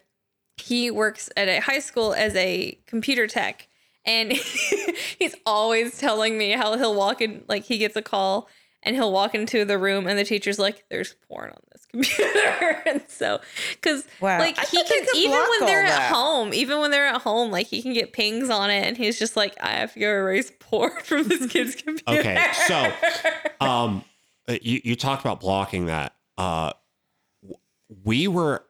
he works at a high school as a computer tech, and he's always telling me how he'll walk in, like he gets a call and he'll walk into the room, and the teacher's like, "There's porn on this computer," and so because Wow. like I he can even when they're at home, even when they're at home, like he can get pings on it, and he's just like, "I have to go erase porn from this kid's computer." Okay, so um, uh, you you talked about blocking that. Uh, we were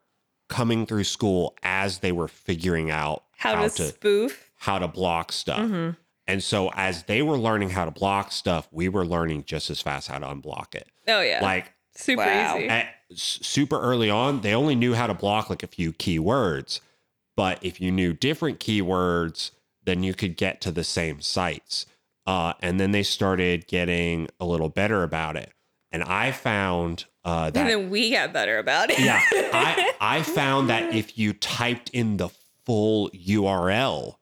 coming through school as they were figuring out how, to, spoof. how to block stuff. Mm-hmm. And so as they were learning how to block stuff, we were learning just as fast how to unblock it. Oh yeah, Like super Wow. easy. at, super early on, they only knew how to block like a few keywords. But if you knew different keywords, then you could get to the same sites. Uh, and then they started getting a little better about it. And I found uh, and then we got better about it. yeah, I I found that if you typed in the full URL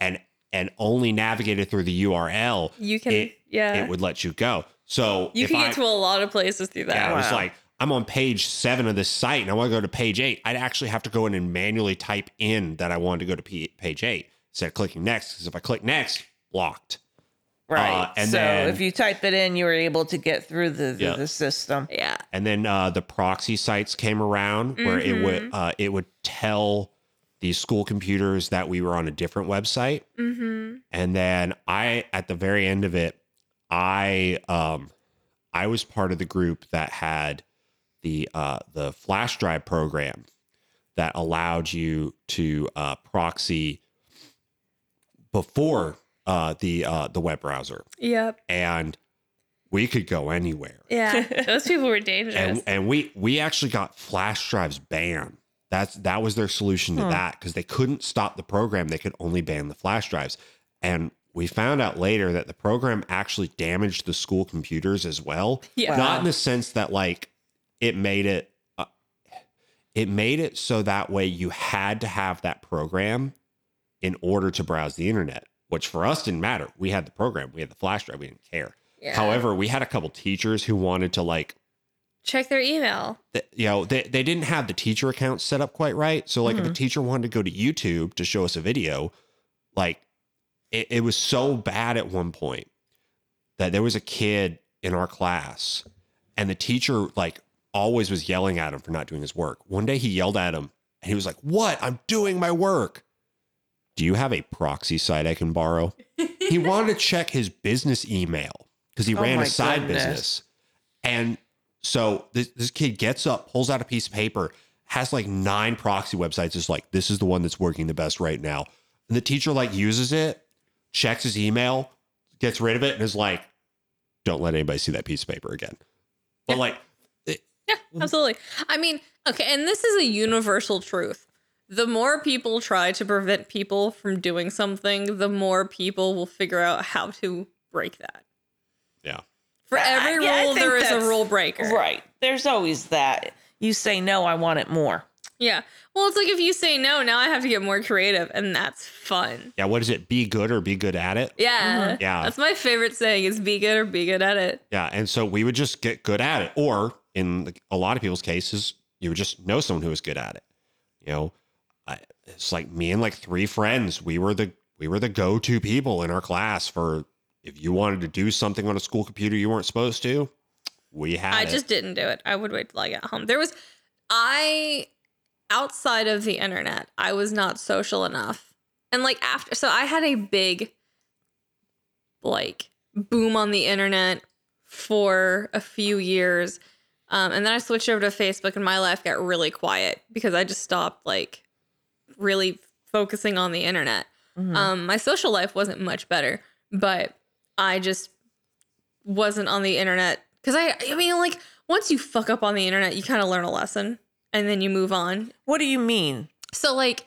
and and only navigated through the URL, You can, it, yeah. it would let you go. So you if can I, get to a lot of places through that. yeah, it was like I'm on page seven of this site and I want to go to page eight. I'd actually have to go in and manually type in that I wanted to go to page eight instead of clicking next. Because if I click next, blocked. Right. Uh, and so then- if you type it in, you were able to get through the, the, Yeah. the system. Yeah. And then uh, the proxy sites came around where it would Mm-hmm. uh, it would tell these school computers that we were on a different website. Mm-hmm. And then I, at the very end of it, I um, I was part of the group that had the uh, the flash drive program that allowed you to uh, proxy before uh, the uh, the web browser, Yep. and we could go anywhere. Yeah. Those people were dangerous. and and we we actually got flash drives banned. That's that was their solution to Hmm. that because they couldn't stop the program. They could only ban the flash drives. And we found out later that the program actually damaged the school computers as well. Yeah. Not in the sense that like it made it uh, it made it so that way you had to have that program in order to browse the internet, which for us didn't matter. We had the program, we had the flash drive, we didn't care. Yeah. However, we had a couple teachers who wanted to like check their email. th- you know they, they didn't have the teacher account set up quite right so like if a mm-hmm. teacher wanted to go to youtube to show us a video like it, it was so bad at one point that there was a kid in our class and the teacher like always was yelling at him for not doing his work. One day he yelled at him and he was like, What? I'm doing my work. Do you have a proxy site I can borrow? he wanted to check his business email because he Oh ran a side goodness. business. And so this, this kid gets up, pulls out a piece of paper, has like nine proxy websites. Is like, this is the one that's working the best right now. And the teacher like uses it, checks his email, gets rid of it, and is like, don't let anybody see that piece of paper again. But like, it- Yeah, absolutely. I mean, okay, and this is a universal truth. The more people try to prevent people from doing something, the more people will figure out how to break that. yeah. For every I rule, think there is a rule breaker. Right. There's always that. You say no, I want it more. Yeah. Well, it's like if you say no, now I have to get more creative, and that's fun. Yeah. What is it? Be good or be good at it? Yeah. Mm-hmm. Yeah. That's my favorite saying is be good or be good at it. Yeah. And so we would just get good at it. Or in a lot of people's cases, you would just know someone who was good at it. You know, I, it's like me and like three friends. We were the we were the go to people in our class for if you wanted to do something on a school computer you weren't supposed to. We had I it. just didn't do it. I would wait till I got home. There was, I, outside of the internet, I was not social enough. And like after, so I had a big, like, boom on the internet for a few years. Um, and then I switched over to Facebook and my life got really quiet because I just stopped, like, really focusing on the internet. Mhm. Um, my social life wasn't much better, but I just wasn't on the internet because I, I mean, like once you fuck up on the internet, you kind of learn a lesson and then you move on. what do you mean? So like,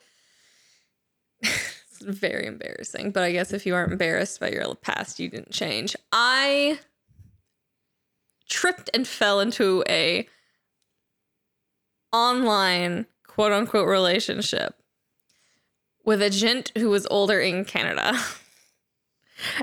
it's very embarrassing. But I guess if you aren't embarrassed by your past, you didn't change. I tripped and fell into a online quote unquote relationship with a gent who was older in Canada.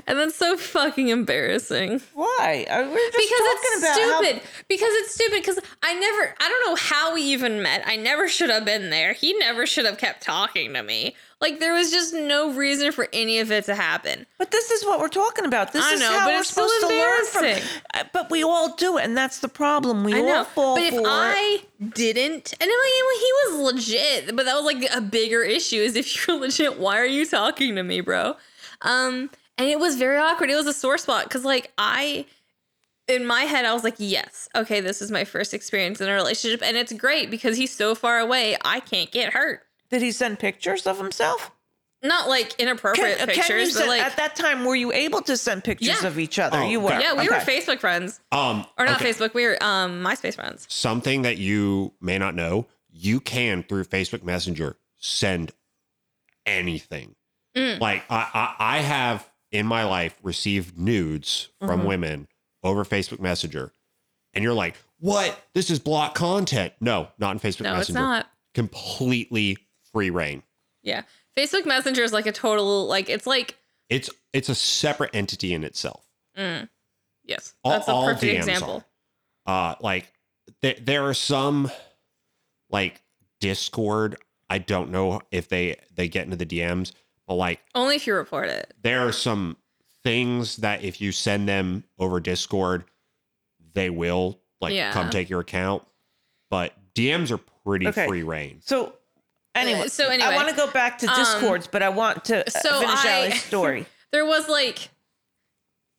and that's so fucking embarrassing Why? Because it's about how- stupid. Because it's stupid. Because I never, I don't know how we even met. I never should have been there. He never should have kept talking to me. Like there was just no reason for any of it to happen. But this is what we're talking about. This I is know, how but we're supposed to learn from. Uh, But we all do it, and that's the problem. We I all know, fall but if for it. I didn't, and like, he was legit, but that was like a bigger issue. Is if you're legit, why are you talking to me, bro? Um, and it was very awkward. It was a sore spot because, like, I, in my head, I was like, yes, okay, this is my first experience in a relationship, and it's great because he's so far away, I can't get hurt. Did he send pictures of himself? Not like inappropriate Can, can you pictures, but send, like, at that time were you able to send pictures Yeah. of each other? Oh, you were. yeah, we were Facebook friends, um or not okay. Facebook, we were um MySpace friends. something that you may not know, you can through Facebook Messenger send anything. Mm. Like I, I, I have in my life received nudes from Mm-hmm. women over Facebook Messenger, and you're like, "What? This is block content." No, not in Facebook No, it's not. Completely free reign. Yeah, Facebook Messenger is like a total like it's like It's it's a separate entity in itself. Mm. Yes, All- that's a perfect example. uh like there, there are some like discord i don't know if they they get into the dms but like Only if you report it. there are some things that if you send them over discord they will like Yeah. come take your account but dms are pretty Okay. free reign So anyway, Uh, so anyway, I want to go back to um, discords, but I want to uh, so finish I- Allie's story. There was like,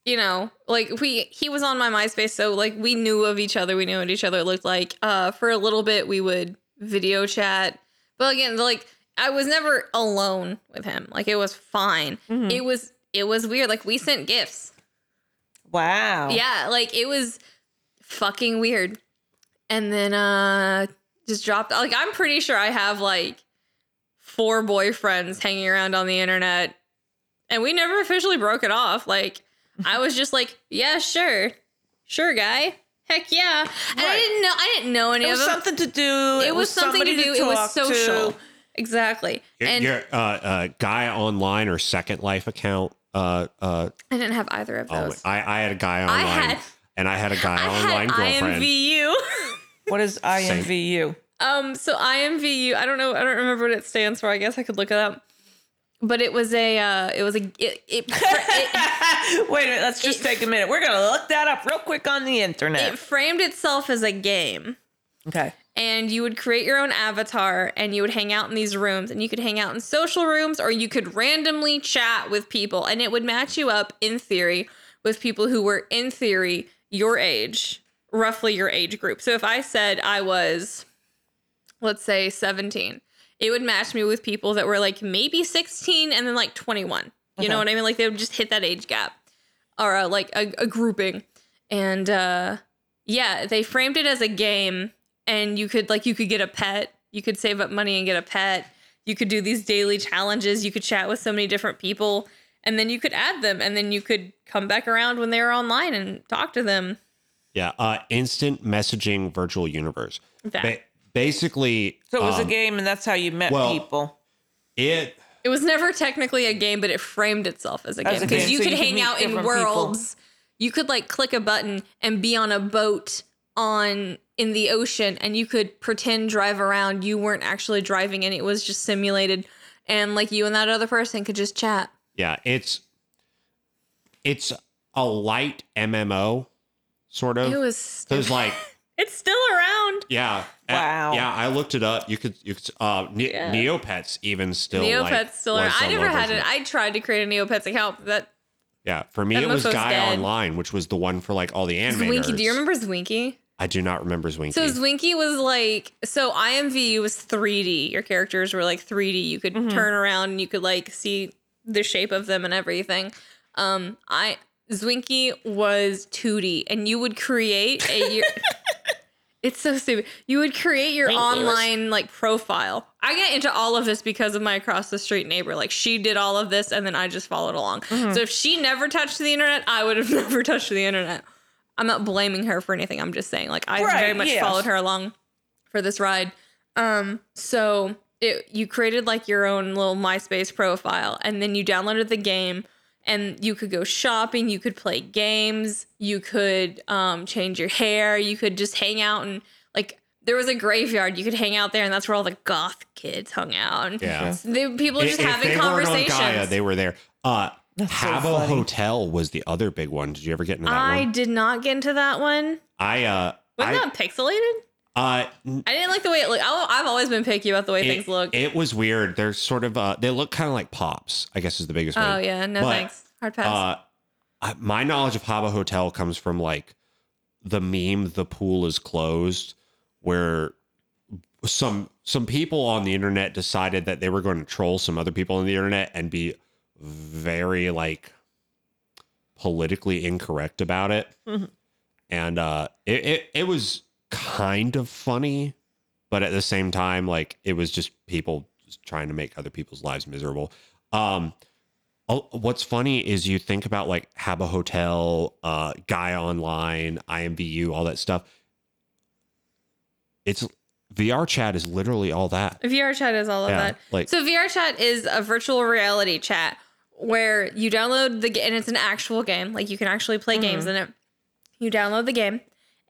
you know, like we he was on my MySpace, so like we knew of each other. We knew what each other looked like. Uh, for a little bit, we would video chat, but again, like I was never alone with him. Like it was fine. Mhm. It was it was weird. Like we sent gifts. Wow. Yeah, like it was fucking weird. And then uh just dropped like I'm pretty sure I have like four boyfriends hanging around on the internet and we never officially broke it off. Like I was just like, yeah, sure. Sure, guy. Heck yeah. And I didn't know I didn't know any It of was them. something to do. it was something to do. It was social. to. Exactly. your, and your uh, uh Gaia Online or second life account uh uh I didn't have either of oh, those. I, I had a guy online, I online had and i had a guy I online had girlfriend IMVU. What is IMVU? Um, so IMVU, I don't know, I don't remember what it stands for. I guess I could look it up. but it was a uh, it was a it, it, it Wait a minute. Let's just It- take a minute. We're gonna look that up real quick on the internet. it framed itself as a game. okay. And you would create your own avatar and you would hang out in these rooms and you could hang out in social rooms or you could randomly chat with people and it would match you up in theory with people who were in theory your age roughly your age group. So if i said i was let's say 17 it would match me with people that were like maybe 16 and then like 21 you know what i mean? Like they would just hit that age gap or uh, like a, a grouping. And uh yeah they framed it as a game and you could like you could get a pet you could save up money and get a pet you could do these daily challenges you could chat with so many different people and then you could add them and then you could come back around when they were online and talk to them Yeah, uh, instant messaging virtual universe. That. Ba- basically, So it was um, a game, and that's how you met well, people. It it was never technically a game but it framed itself as a As game because you so could you hang out in different people. worlds you could like click a button and be on a boat on in the ocean and you could pretend drive around you weren't actually driving and it was just simulated and like you and that other person could just chat yeah, it's it's a light MMO sort of. it was It was like it's still around yeah, Wow. yeah. I looked it up. You could you could uh ne- Yeah. Neopets even still neopets like, still was around i a never had it i tried to create a neopets account but that Yeah, for me it was Gaia dead. Online, which was the one for like all the anime. zwinky do you remember zwinky I do not remember Zwinky. So Zwinky was like so IMVU was 3D. Your characters were like 3D. You could turn around and you could like see the shape of them and everything. Um I Zwinky was 2D and you would create a your It's so stupid. You would create your online like profile. I get into all of this because of my across the street neighbor. Like she did all of this and then I just followed along. So if she never touched the internet, I would have never touched the internet. I'm not blaming her for anything. I'm just saying, like, I Right, very much yes. followed her along for this ride. Um, so it, you created like your own little MySpace profile, and then you downloaded the game, and you could go shopping, you could play games, you could um, change your hair, you could just hang out and like there was a graveyard. You could hang out there, and that's where all the goth kids hung out. And Yeah. they, people are If- just if having they weren't on conversations. Gaia, they were there. Uh, That's so Habbo funny. Hotel was the other big one. Did you ever get into that one? I one? did not get into that one. I uh, Wasn't I, that pixelated? uh, n- I didn't like the way it looked. I- I've always been picky about the way it, things look. it was weird. They're sort of uh, they look kind of like pops. I guess is the biggest one. oh yeah, no But, thanks. Hard pass. Uh, my knowledge of Habbo Hotel comes from like the meme "the pool is closed," where some some people on the internet decided that they were going to troll some other people on the internet and be very like politically incorrect about it. Mhm. And uh, it, it it was kind of funny, but at the same time, like it was just people just trying to make other people's lives miserable. Um, what's funny is you think about like Habbo Hotel, uh, Gaia Online, IMVU, all that stuff. It's VR chat is literally all that. VR chat is all of yeah, that. like- so VR chat is a virtual reality chat where you download the game and it's an actual game. Like you can actually play games Mm-hmm. in it. You download the game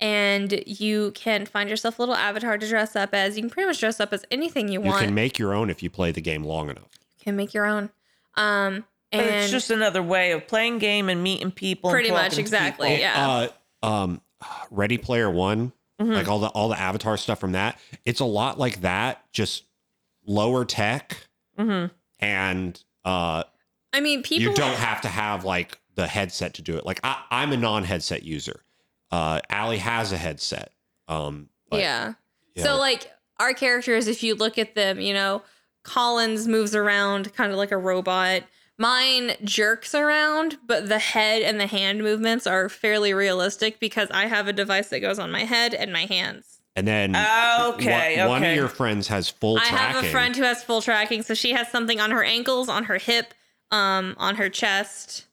and you can find yourself a little avatar to dress up as. You can pretty much dress up as anything you, You want. You can make your own if you play the game long enough. You can make your own. Um and But it's just another way of playing game and meeting people. and Pretty much, exactly, people. yeah. Uh, um, Ready Player One, Mm-hmm. like all the all the Avatar stuff from that. It's a lot like that, just lower tech, Mhm. and uh, I mean people you don't have to have like the headset to do it. Like I, I'm a non-headset user. Uh, Allie has a headset. Um, but, yeah. you So know, like our characters, if you look at them, you know, Collins moves around kind of like a robot. Mine jerks around, but the head and the hand movements are fairly realistic because I have a device that goes on my head and my hands. and then Okay, one, one of your friends has full I tracking. have a friend who has full tracking, so she has something on her ankles, on her hip, um, on her chest,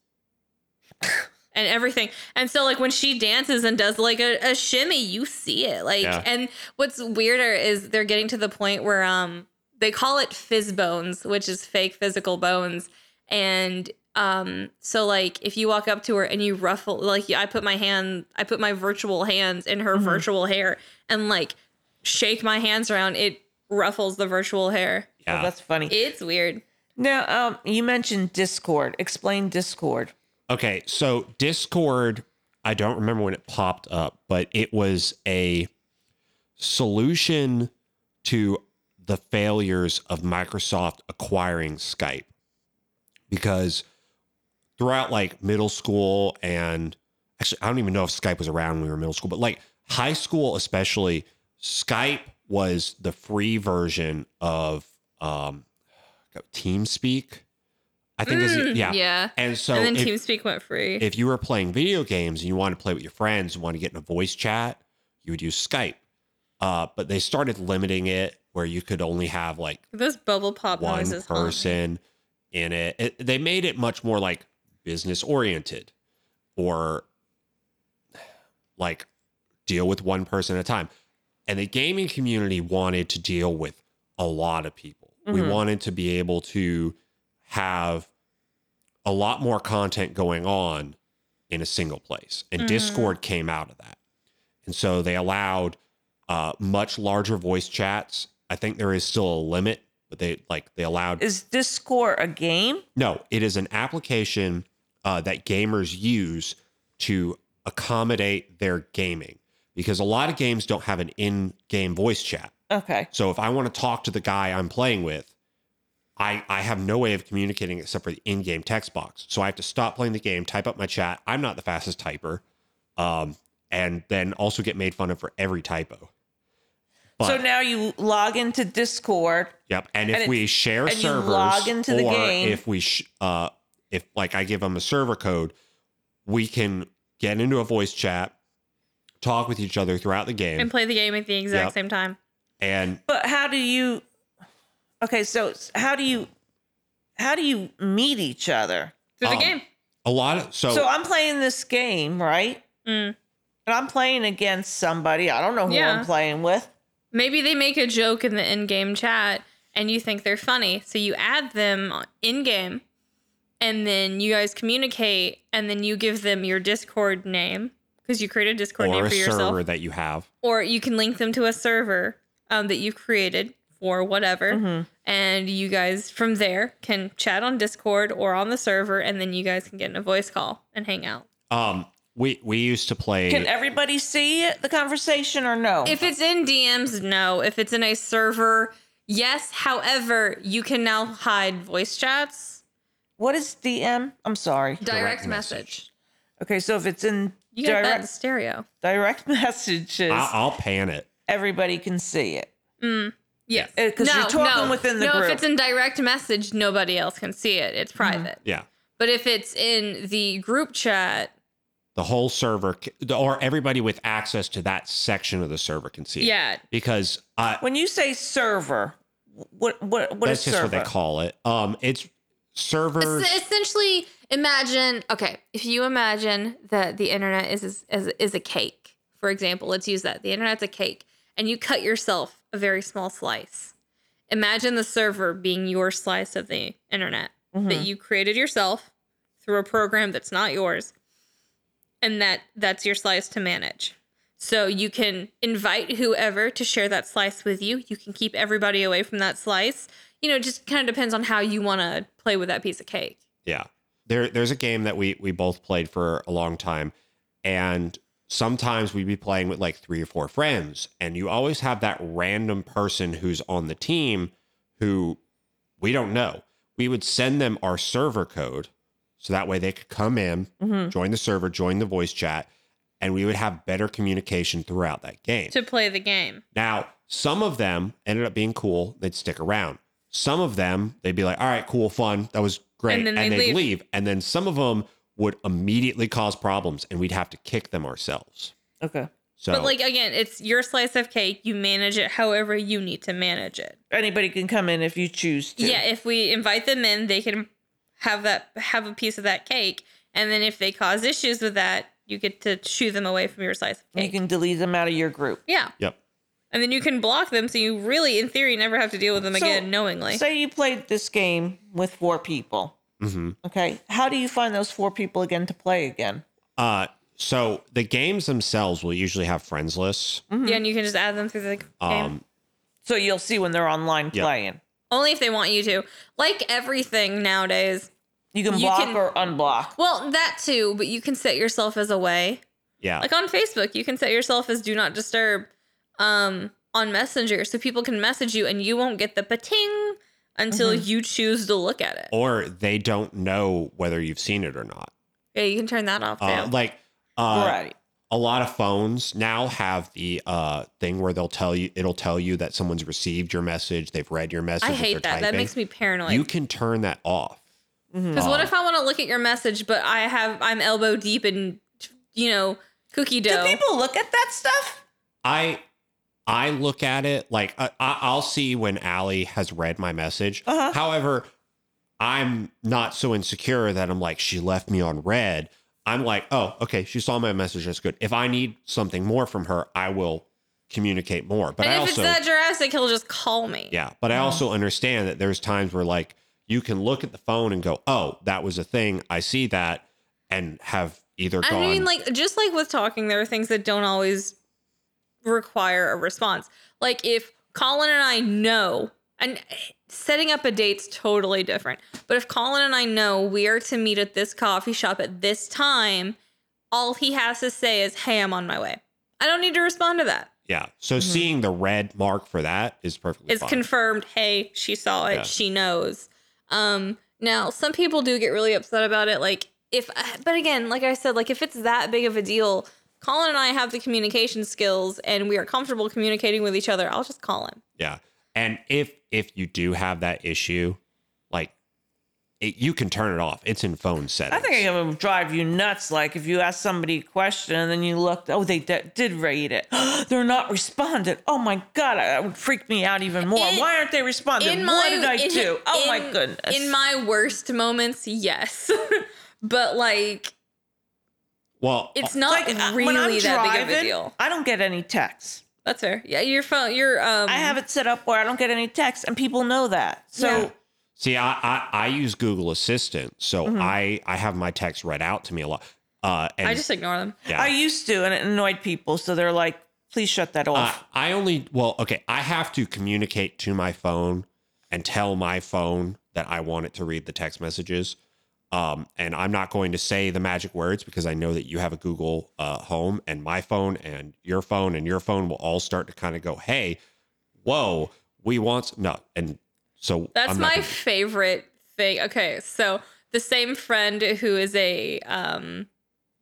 and everything. And so, like when she dances and does like a, a shimmy, you see it. Like, Yeah. and what's weirder is they're getting to the point where um they call it PhysBones, which is fake physical bones, and um so like if you walk up to her and you ruffle like I put my hand I put my virtual hands in her virtual hair and like shake my hands around it ruffles the virtual hair Oh, yeah. that's funny. it's weird Now, um, you mentioned Discord. Explain Discord. Okay, so Discord, I don't remember when it popped up, but it was a solution to the failures of Microsoft acquiring Skype. Because throughout like middle school and actually, I don't even know if Skype was around when we were middle school, but like high school, especially, Skype was the free version of um, TeamSpeak. I think is Mm, yeah. yeah. And so and then if- TeamSpeak went free. if you were playing video games and you wanted to play with your friends and want to get in a voice chat, you would use Skype. Uh, but they started limiting it where you could only have like Those bubble pop one noises. person in it. it. They made it much more like business oriented or like deal with one person at a time. And the gaming community wanted to deal with a lot of people. We Mhm. wanted to be able to have a lot more content going on in a single place. And Mhm. Discord came out of that. And so they allowed uh, much larger voice chats. I think there is still a limit, but they like they allowed Is Discord a game? no, it is an application uh, that gamers use to accommodate their gaming because a lot of games don't have an in-game voice chat. Okay. So if I want to talk to the guy I'm playing with, I I have no way of communicating except for the in-game text box. So I have to stop playing the game, type up my chat. I'm not the fastest typer, um, and then also get made fun of for every typo. But, so now you log into Discord. Yep. And if And we share and you servers, log into the or game. if we, sh- uh, if like I give them a server code, we can get into a voice chat, talk with each other throughout the game, and play the game at the exact Yep. same time. And But how do you? Okay, so how do you? How do you meet each other? Through the Um, game. a lot of so, So I'm playing this game, right? Mm. And I'm playing against somebody. I don't know who Yeah. I'm playing with. Maybe they make a joke in the in-game chat and you think they're funny, so you add them in-game, and then you guys communicate, and then you give them your Discord name because you create a Discord or name a for server yourself, that you have. or you can link them to a server um, that you've created for whatever, Mhm. and you guys from there can chat on Discord or on the server, and then you guys can get in a voice call and hang out. Um, we we used to play. Can everybody see the conversation or no? If it's in DMs, no. If it's in a server, yes. However, you can now hide voice chats. what is DM? I'm sorry. Direct, Direct message. message. Okay, so if it's in You got direct stereo. direct messages, I'll, I'll pan it. Everybody can see it. Yes. Uh, 'cause you're talking within the no, group. if it's in direct message, nobody else can see it. It's private. Yeah. But if it's in the group chat, The whole server, or everybody with access to that section of the server can see it. yeah, Because uh, When you say server, what what what is that's just server? what they call it. Um, it's server. Es- essentially imagine okay if you imagine that the internet is is, is is a cake for example let's use that the internet's a cake and you cut yourself a very small slice. Imagine the server being your slice of the internet that mm-hmm. you created yourself through a program that's not yours and that that's your slice to manage. So you can invite whoever to share that slice with you. You can keep everybody away from that slice. You know it just kind of depends on how you want to play with that piece of cake. Yeah. There there's a game that we we both played for a long time and sometimes we'd be playing with like three or four friends and you always have that random person who's on the team who we don't know. We would send them our server code so that way they could come in, Mhm. join the server, join the voice chat and we would have better communication throughout that game. to play the game. Now, some of them ended up being cool. They'd stick around. Some of them, they'd be like, all right, cool, fun. That was great. And And, then they'd they'd leave. leave. And then some of them would immediately cause problems and we'd have to kick them ourselves. Okay. So, But like again, it's your slice of cake. You manage it however you need to manage it. Anybody can come in if you choose to. Yeah, if we invite them in, they can have that have a piece of that cake, and then if they cause issues with that, you get to shoo them away from your slice of You can delete them out of your group. yeah, yep. and then you can block them, so you really, in theory, never have to deal with them So, again knowingly. Say you played this game with four people. Hmm Okay. How do you find those four people again to play again? Uh, so the games themselves will usually have friends lists. Yeah, and you can just add them through the game. Um, So you'll see when they're online Yep. playing. Only if they want you to. Like everything nowadays. You can You block can- or unblock. Well, that too, but you can set yourself as away. Yeah. Like on Facebook, you can set yourself as do not disturb um on Messenger so people can message you and you won't get the pating until Mm-hmm. you choose to look at it. or they don't know whether you've seen it or not. Yeah, you can turn that off too. Uh, like uh, right. a lot of phones now have the uh, thing where they'll tell you it'll tell you that someone's received your message, they've read your message. I hate they're that. That makes me paranoid. You can turn that off. Because what if I want to look at your message, but I have I'm elbow deep in, you know, cookie dough. Do people look at that stuff? I I look at it like I, I- I'll see when Allie has read my message. Uh-huh. However, I'm not so insecure that I'm like she left me on read. I'm like, oh, okay, she saw my message. That's good. If I need something more from her, I will communicate more. But and I if also, it's that Jurassic, he'll just call me. yeah, but I also understand that there's times where like you can look at the phone and go, oh, that was a thing. I see that, and have either I gone. mean, like just like with talking, there are things that don't always require a response. Like if Colin and I know, and eh, setting up a date's totally different. But if Colin and I know we are to meet at this coffee shop at this time, all he has to say is, "Hey, I'm on my way." I don't need to respond to that. yeah. So mm-hmm. seeing the red mark for that is perfectly It's fine. confirmed. Hey, she saw it. Yeah. She knows. Um, now some people do get really upset about it. Like if, eh, but again, like I said, like if it's that big of a deal, Colin and I have the communication skills and we are comfortable communicating with each other. I'll just call him. Yeah. And if if you do have that issue, like it, you can turn it off. It's in phone settings. I think it would drive you nuts. Like if you ask somebody a question and then you looked, oh, they d- did read it. They're not responding. Oh my god, that would freak me out even more. In- Why aren't they responding? what did I in- do? Oh my goodness. In my worst moments, yes, but like well, it's not like uh, really when I'm that big of a deal. I don't get any texts. That's fair. Yeah, your phone, your um. I have it set up where I don't get any texts, and people know that. So Yeah. see, I, I I use Google Assistant, so Mm-hmm. I I have my text read out to me a lot. Uh, and I just ignore them. yeah. I used to, and it annoyed people. So they're like, please shut that Uh, off. I only well, okay. I have to communicate to my phone and tell my phone that I want it to read the text messages. Um, and I'm not going to say the magic words because I know that you have a Google uh, Home, and my phone, and your phone, and your phone will all start to kind of go, "Hey, whoa, we want no." And so That's my gonna- favorite thing. Okay, so the same friend who is a um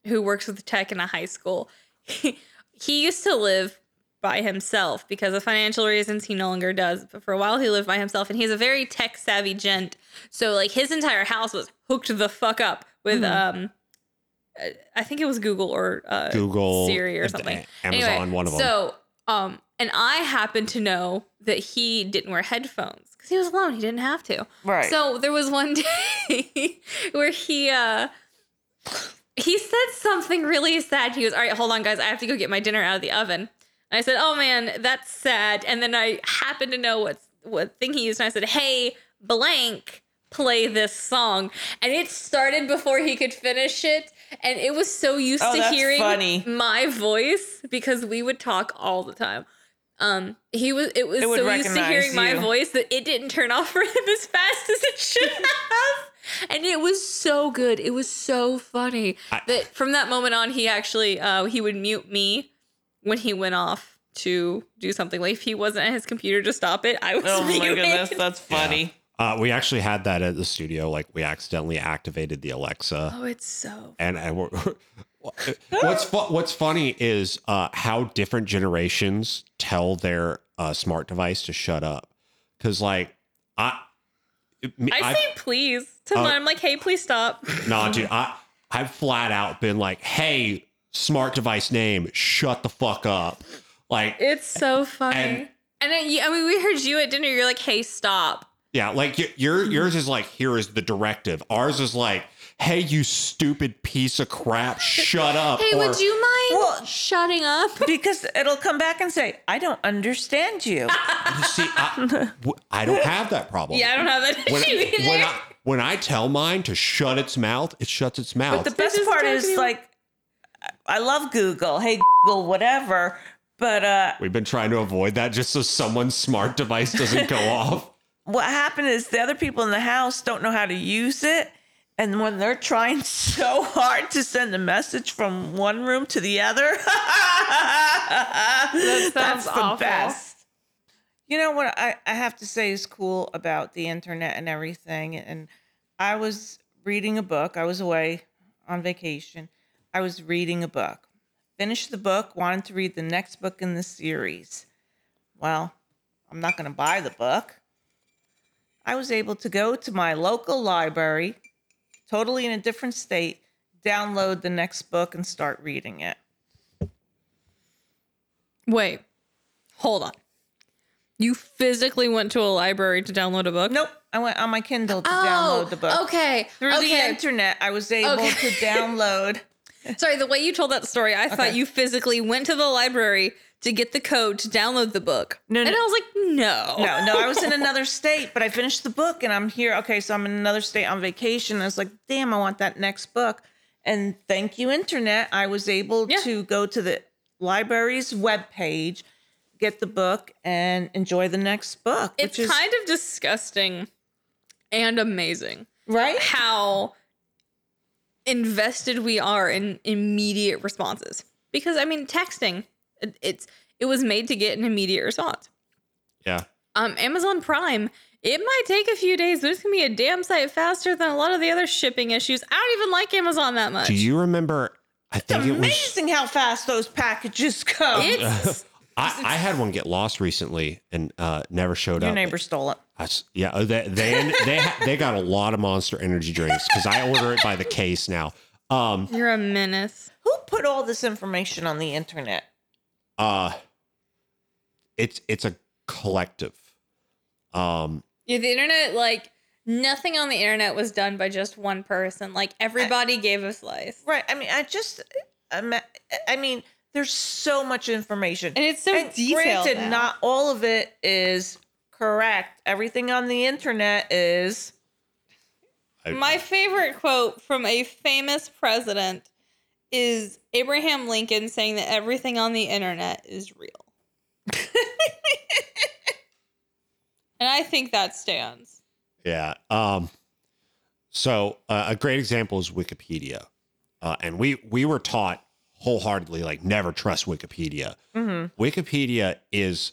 who works with tech in a high school, he, he used to live by himself because of financial reasons he no longer does. But for a while he lived by himself and he's a very tech savvy gent. So like his entire house was hooked the fuck up with um uh, I think it was Google or uh Google, Siri or uh, something. Amazon, Anyway, one of them. So, um, and I happened to know that he didn't wear headphones because he was alone. He didn't have to. Right. So there was one day where he uh he said something really sad. He was, all right, hold on, guys. I have to go get my dinner out of the oven. And I said, oh man, that's sad. And then I happened to know what what thing he used, and I said, hey, blank, play this song. And it started before he could finish it. And it was so used Oh, to hearing funny. my voice because we would talk all the time. Um, he was it was It so used to hearing my voice that it didn't turn off for him as fast as it should have. And it was so good. It was so funny I- that from that moment on, he actually uh, he would mute me when he went off to do something. Like if he wasn't at his computer to stop it, I was oh my muted. goodness, that's funny. Uh, we actually had that at the studio. Like we accidentally activated the Alexa. Oh, it's so. and and we're, what's fu- what's funny is uh, how different generations tell their uh, smart device to shut up. Because like I, I I've- say please to Oh. mine. I'm like, hey, please stop. nah, dude, I I've flat out been like, hey, smart device name, shut the fuck up. Like It's so funny. And- And, then I mean, we heard you at dinner. You're like, hey, stop. yeah, like y- your yours is like here is the directive. Ours is like, hey, you stupid piece of crap, shut up. Hey, or- would you mind Well- shutting up? Because it'll come back and say, I don't understand you. You see, I, w- I don't have that problem. Yeah, I don't have that when, issue either. when I when I tell mine to shut its mouth, it shuts its mouth. The best part is like, I love Google. Hey, Google, whatever. But uh, We've been trying to avoid that just so someone's smart device doesn't go off. what happened is the other people in the house don't know how to use it. And when they're trying so hard to send a message from one room to the other, sounds that's the awful. best. You know what I, I have to say is cool about the internet and everything. And I was reading a book. I was away on vacation. I was reading a book. Finished the book, wanted to read the next book in the series. Well, I'm not going to buy the book. I was able to go to my local library, totally in a different state, download the next book and start reading it. Wait, hold on. You physically went to a library to download a book? Nope, I went on my Kindle to Oh, download the book. Okay. Through the internet, I was able Okay. to download. Sorry, the way you told that story, I thought you physically went to the library to get the code to download the book. No, and no. I was like, no. No, no, I was in another state, but I finished the book and I'm here. Okay, so I'm in another state on vacation. I was like, damn, I want that next book. And thank you, internet. I was able Yeah. to go to the library's webpage, get the book, and enjoy the next book. It's which is kind of disgusting and amazing right. how invested we are in immediate responses. Because I mean, texting, it, it's it was made to get an immediate response. Yeah. Um, Amazon Prime, it might take a few days, but it's gonna be a damn sight faster than a lot of the other shipping issues. I don't even like Amazon that much. Do you remember? I It's think it was. amazing how fast those packages go. It's I, I had one get lost recently and uh, never showed Your up. Your neighbor stole it. I s- yeah, uh, they they they, they got a lot of Monster Energy drinks because I order it by the case now. Um, you're a menace. Who put all this information on the internet? uh, it's it's a collective. Um, Yeah, the internet, like nothing on the internet was done by just one person. Like everybody gave a slice. Right. I mean, I just, I'm- I mean, there's so much information. And it's so And detailed. Granted, now. not all of it is correct. Everything on the internet is. I- My favorite quote from a famous president is Abraham Lincoln saying that everything on the internet is real. and I think that stands. Yeah. Um, so uh, a great example is Wikipedia, uh, and we we were taught wholeheartedly like never trust Wikipedia. Wikipedia is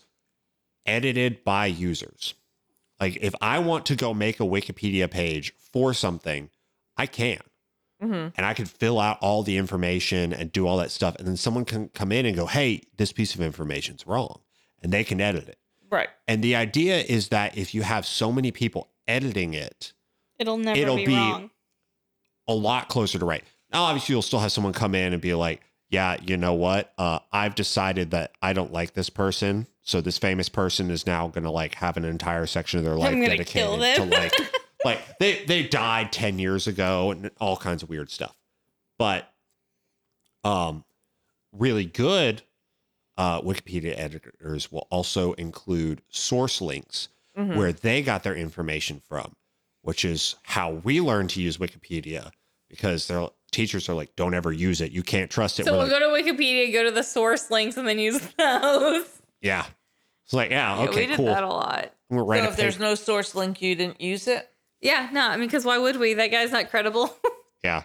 edited by users. Like if I want to go make a Wikipedia page for something, I can. Mm-hmm. And I could fill out all the information and do all that stuff. And then someone can come in and go, hey, this piece of information's wrong. And they can edit it. Right. And the idea is that if you have so many people editing it, It'll never It'll be, be- wrong. a lot closer to right. Now, obviously, you'll still have someone come in and be like, yeah, you know what? Uh, I've decided that I don't like this person. So this famous person is now going to like have an entire section of their life dedicated kill to them. like, like they, they died 10 years ago and all kinds of weird stuff. But, um, really good, uh, Wikipedia editors will also include source links Mm-hmm. where they got their information from, which is how we learn to use Wikipedia because their teachers are like, don't ever use it. You can't trust it. So We're we'll like, go to Wikipedia, go to the source links, and then use those. yeah. It's like, yeah, Yeah, okay, we did cool. that a lot. We'll write So if there's paper. no source link, you didn't use it. Yeah, no, I mean, because why would we? That guy's not credible. Yeah.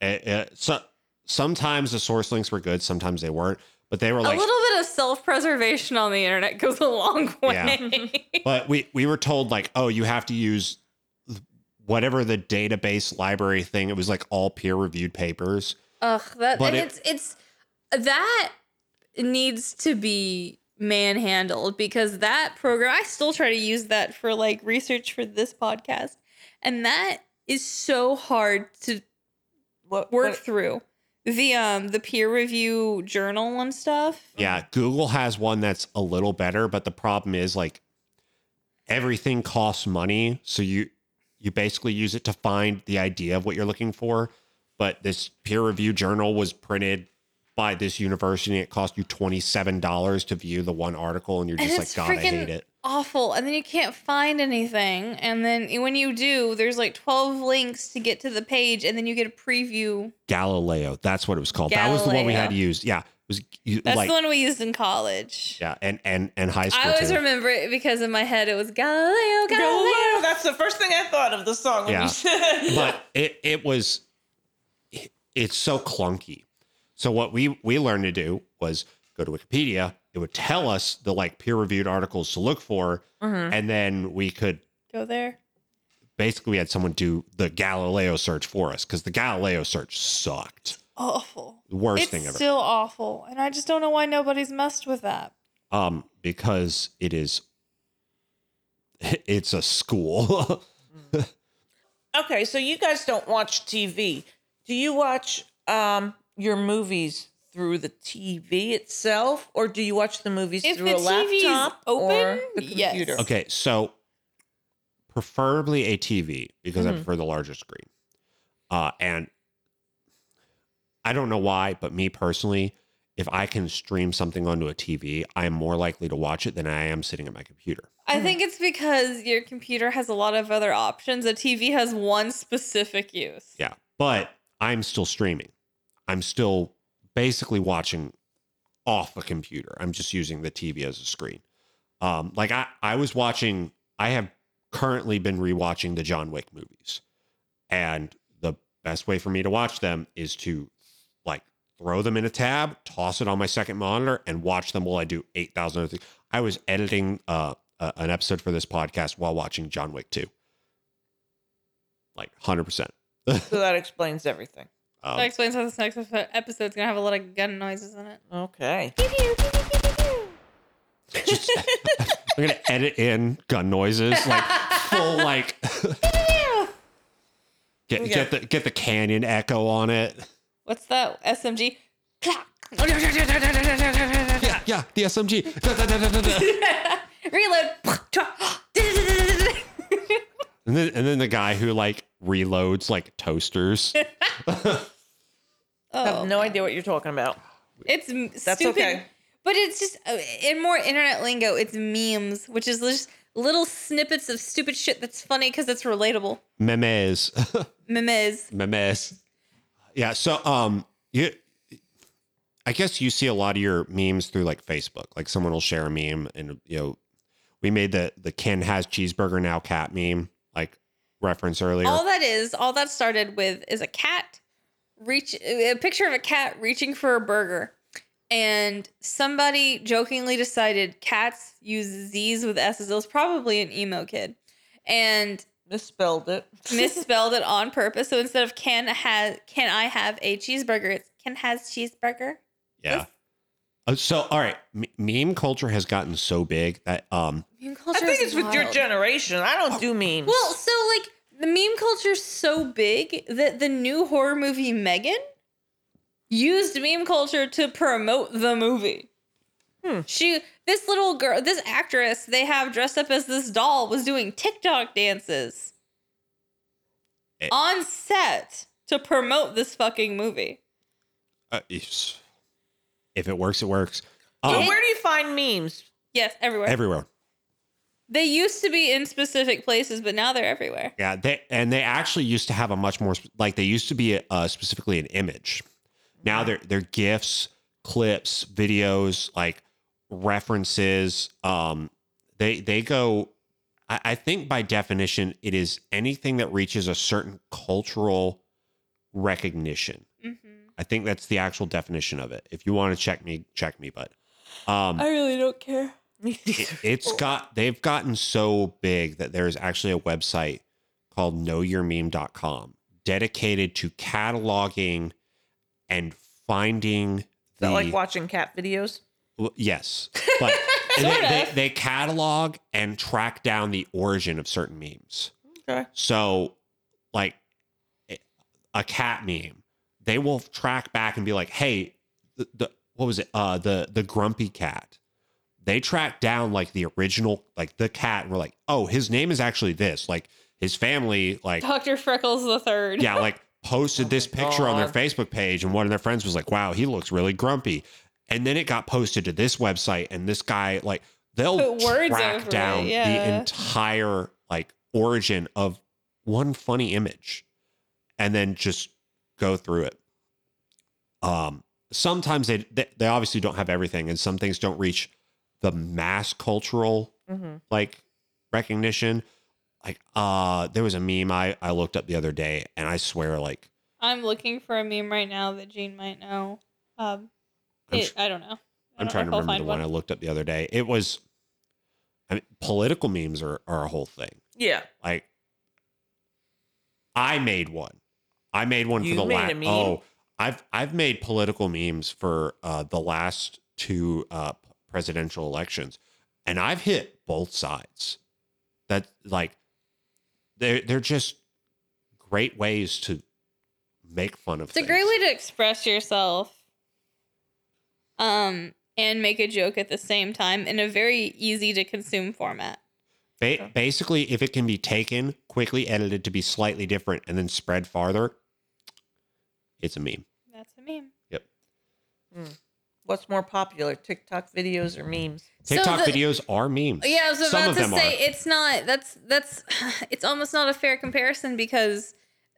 It- it- so sometimes the source links were good, sometimes they weren't, but they were like a little bit of self preservation on the internet goes a long Yeah. way. but we we were told like, oh, you have to use whatever the database library thing. It was like all peer reviewed papers. Ugh, that But and it- it's it's that needs to be manhandled because that program I still try to use that for like research for this podcast, and that is so hard to What work what- through the um the peer review journal and stuff. Yeah, Google has one that's a little better, but the problem is like everything costs money, so you you basically use it to find the idea of what you're looking for. But this peer review journal was printed by this university. It cost you twenty seven dollars to view the one article, and you're just it's like, God, I hate it. awful. And then you can't find anything. And then when you do, there's like 12 links to get to the page, and then you get a preview. Galileo, that's what it was called. That was the one we had Galileo. used. Yeah, was you, That's like the one we used in college. yeah, and and and high school I always too. remember it because in my head it was Galileo, Galileo. Galileo. That's the first thing I thought of the song. When Yeah. you said but it it was it- it's so clunky. So what we we learned to do was go to Wikipedia. It would tell us the like peer reviewed articles to look for, Mhm. and then we could Go there. basically we had someone do the Galileo search for us because the Galileo search sucked. Awful. The worst it's thing ever. still awful, and I just don't know why nobody's messed with that. um, because it is it's a school. Okay, so you guys don't watch TV. Do you watch um your movies through the TV itself, or do you watch the movies If through the a TV is laptop or open, the yes. computer? Okay, so preferably a TV because I prefer the larger screen. Uh, and I don't know why, but me personally, if I can stream something onto a TV, I am more likely to watch it than I am sitting at my computer. I think it's because your computer has a lot of other options. A TV has one specific use. Yeah, but I'm still streaming. I'm still basically watching off a computer. I'm just using the TV as a screen. Um, like I, I was watching. I have currently been rewatching the John Wick movies, and the best way for me to watch them is to like throw them in a tab, toss it on my second monitor, and watch them while I do eight thousand other things. I was editing uh, uh, an episode for this podcast while watching John Wick two. Like hundred percent. So that explains everything. Um, That explains how this next episode's gonna have a lot of gun noises in it. Okay. just, I'm gonna edit in gun noises, like full, like get Yeah. get the get the canyon echo on it. What's that? SMG. Yeah, yeah, the SMG. Da, da, da. Reload. And then and then the guy who like reloads like toasters. I oh, have no idea what you're talking about. it's m- That's stupid. okay. But it's just uh, in more internet lingo. It's memes, which is just little snippets of stupid shit that's funny because it's relatable. Memes. Memes. Memes. Yeah, so um you I guess you see a lot of your memes through like Facebook. Like someone will share a meme and you know we made the the Ken has cheeseburger now cat meme like reference earlier. All that is, all that started with is a cat reach a picture of a cat reaching for a burger. And somebody jokingly decided cats use Z's with S's. It was probably an emo kid. And Misspelled it. misspelled it on purpose. So instead of can has can I have a cheeseburger, it's can has cheeseburger. Yeah. Uh, so, all right, M- meme culture has gotten so big that um, Meme I think is it's with your generation. I don't do memes. Well, so like the meme culture's so big that the new horror movie M3GAN used meme culture to promote the movie. Hmm. She, this little girl, this actress they have dressed up as this doll was doing TikTok dances Eh. on set to promote this fucking movie. uh, if it works, it works. So Um, where do you find memes? Yes, everywhere. everywhere. they used to be in specific places, but now they're everywhere. Yeah, they and they actually used to have a much more like they used to be uh, specifically an image. Now they're they're gifs, clips, videos, like references. Um, they they go. I, I think by definition, it is anything that reaches a certain cultural recognition. Mm-hmm. I think that's the actual definition of it. If you want to check me, check me. But um, I really don't care. it, it's got they've gotten so big that there's actually a website called knowyourmeme.com dedicated to cataloging and finding Is the like watching cat videos? W- yes but they, they, they catalog and track down the origin of certain memes Okay. so like a- a cat meme they will track back and be like hey the, the what was it uh the the grumpy cat they track down like the original like the cat and we're like oh his name is actually this like his family like Dr. Freckles the third. yeah like posted this my picture on their facebook page and one of their friends was like wow he looks really grumpy and then it got posted to this website and this guy like they'll track it, down the entire like origin of one funny image and then just go through it um sometimes they, they they obviously don't have everything, and some things don't reach the mass cultural Mm-hmm. like recognition. Like uh, there was a meme I I looked up the other day, and I swear like I'm looking for a meme right now that Gene might know. Um, I'm it, I don't know. I I'm don't trying to know if remember the one I looked up the other day. It was, I mean, political memes are, are a whole thing. Yeah. Like, I made one. I made one You for the last. Oh, I've I've made political memes for uh, the last two uh, presidential elections, and I've hit both sides. That like, they're they're just great ways to make fun of. It's a great way to express yourself. Um, and make a joke at the same time in a very easy to consume format. Ba- basically, if it can be taken, quickly edited to be slightly different, and then spread farther, it's a meme. That's a meme. Yep. What's more popular, TikTok videos or memes? So TikTok the- videos are memes. Yeah, I was Some about of to them say are. it's not. That's that's. It's almost not a fair comparison because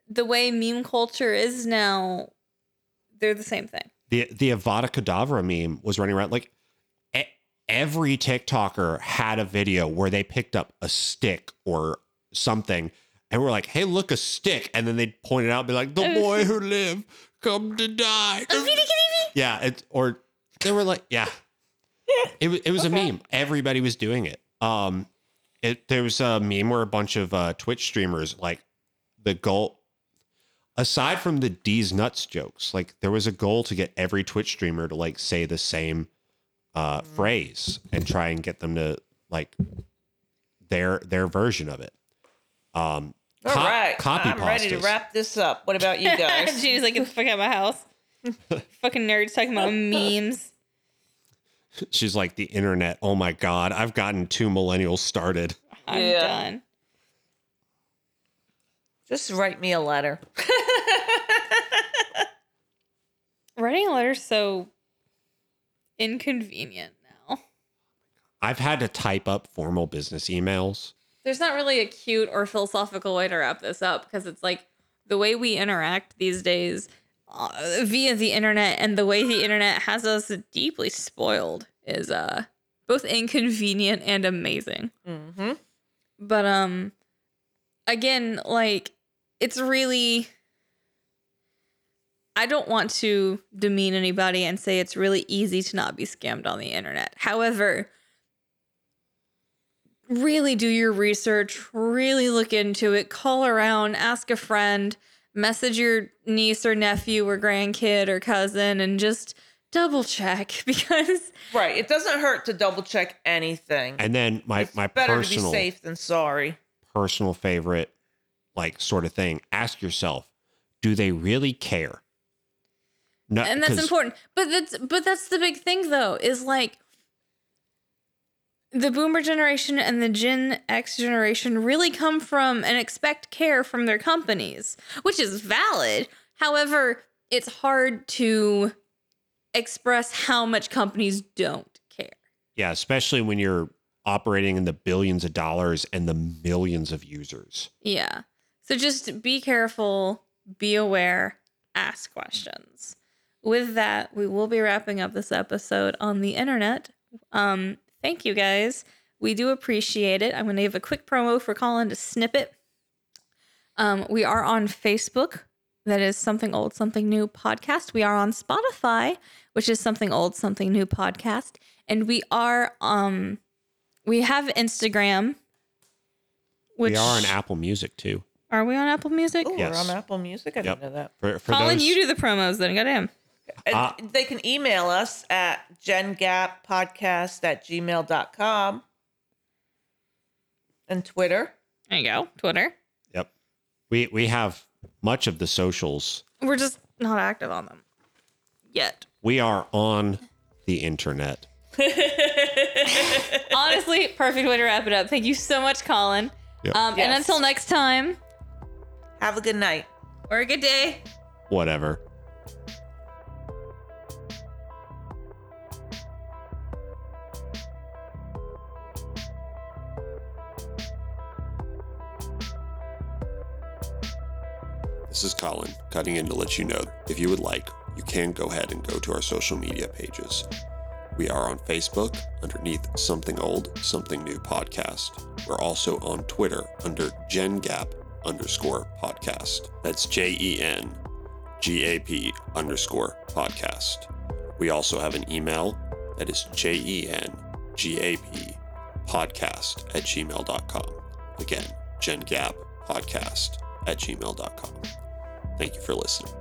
the way meme culture is now, they're the same thing. The the Avada Kedavra meme was running around like every TikToker had a video where they picked up a stick or something and we're like, "Hey, look, a stick!" And then they'd point it out, and be like, "The boy who lived, come to die." yeah, it or they were like, yeah, it was it was a meme. Everybody was doing it. Um, it there was a meme where a bunch of uh, Twitch streamers like the goal. Aside from the Deez nuts jokes, like there was a goal to get every Twitch streamer to like say the same uh, phrase and try and get them to like their their version of it. Um, All co- right, copy I'm ready to wrap this up. What about you guys? She's like, get the fuck out of my house. Fucking nerds talking about memes. She's like the internet. Oh my god, I've gotten two millennials started. I'm Yeah. done. Just write me a letter. Writing a letter's so inconvenient now. I've had to type up formal business emails. There's not really a cute or philosophical way to wrap this up because it's like the way we interact these days uh, via the internet and the way the internet has us deeply spoiled is uh both inconvenient and amazing. Mm-hmm. But um again, like it's really I don't want to demean anybody and say it's really easy to not be scammed on the internet. However, really do your research, really look into it, call around, ask a friend, message your niece or nephew or grandkid or cousin and just double check because Right. It doesn't hurt to double check anything. And then my It's my better personal to be safe than sorry. personal favorite like sort of thing. Ask yourself, do they really care? No, and that's important but that's but that's the big thing though is like the boomer generation and the gen x generation really come from and expect care from their companies which is valid however it's hard to express how much companies don't care Yeah, especially when you're operating in the billions of dollars and the millions of users. yeah so just be careful be aware ask questions. With that we will be wrapping up this episode on the internet. Um thank you guys. We do appreciate it. I'm going to give a quick promo for colin to snip it. Um we are on facebook. That is something old something new podcast. We are on spotify which is something old something new podcast. And we are um we have instagram which we are on Apple Music too. Are we on apple music Oh, Yes. we're on Apple Music. I Yep. didn't know that. For, for colin those, you do the promos then go to him And Ah. they can email us at jengappodcast at gmail.com and Twitter. there you go twitter Yep. We we have much of the socials. we're just not active on them yet We are on the internet. honestly, perfect way to wrap it up. Thank you so much, Colin. Yep. Um, And Yes. until next time, Have a good night. or a good day. Whatever. This is Colin, cutting in to let you know if you would like you can go ahead and go to our social media pages. We are on Facebook underneath Something Old, Something New Podcast. We're also on Twitter under Gen Gap underscore podcast. That's J E N G A P underscore podcast. We also have an email that is J E N G A P podcast at gmail.com. Again, Gen Gap podcast at gmail.com. Thank you for listening.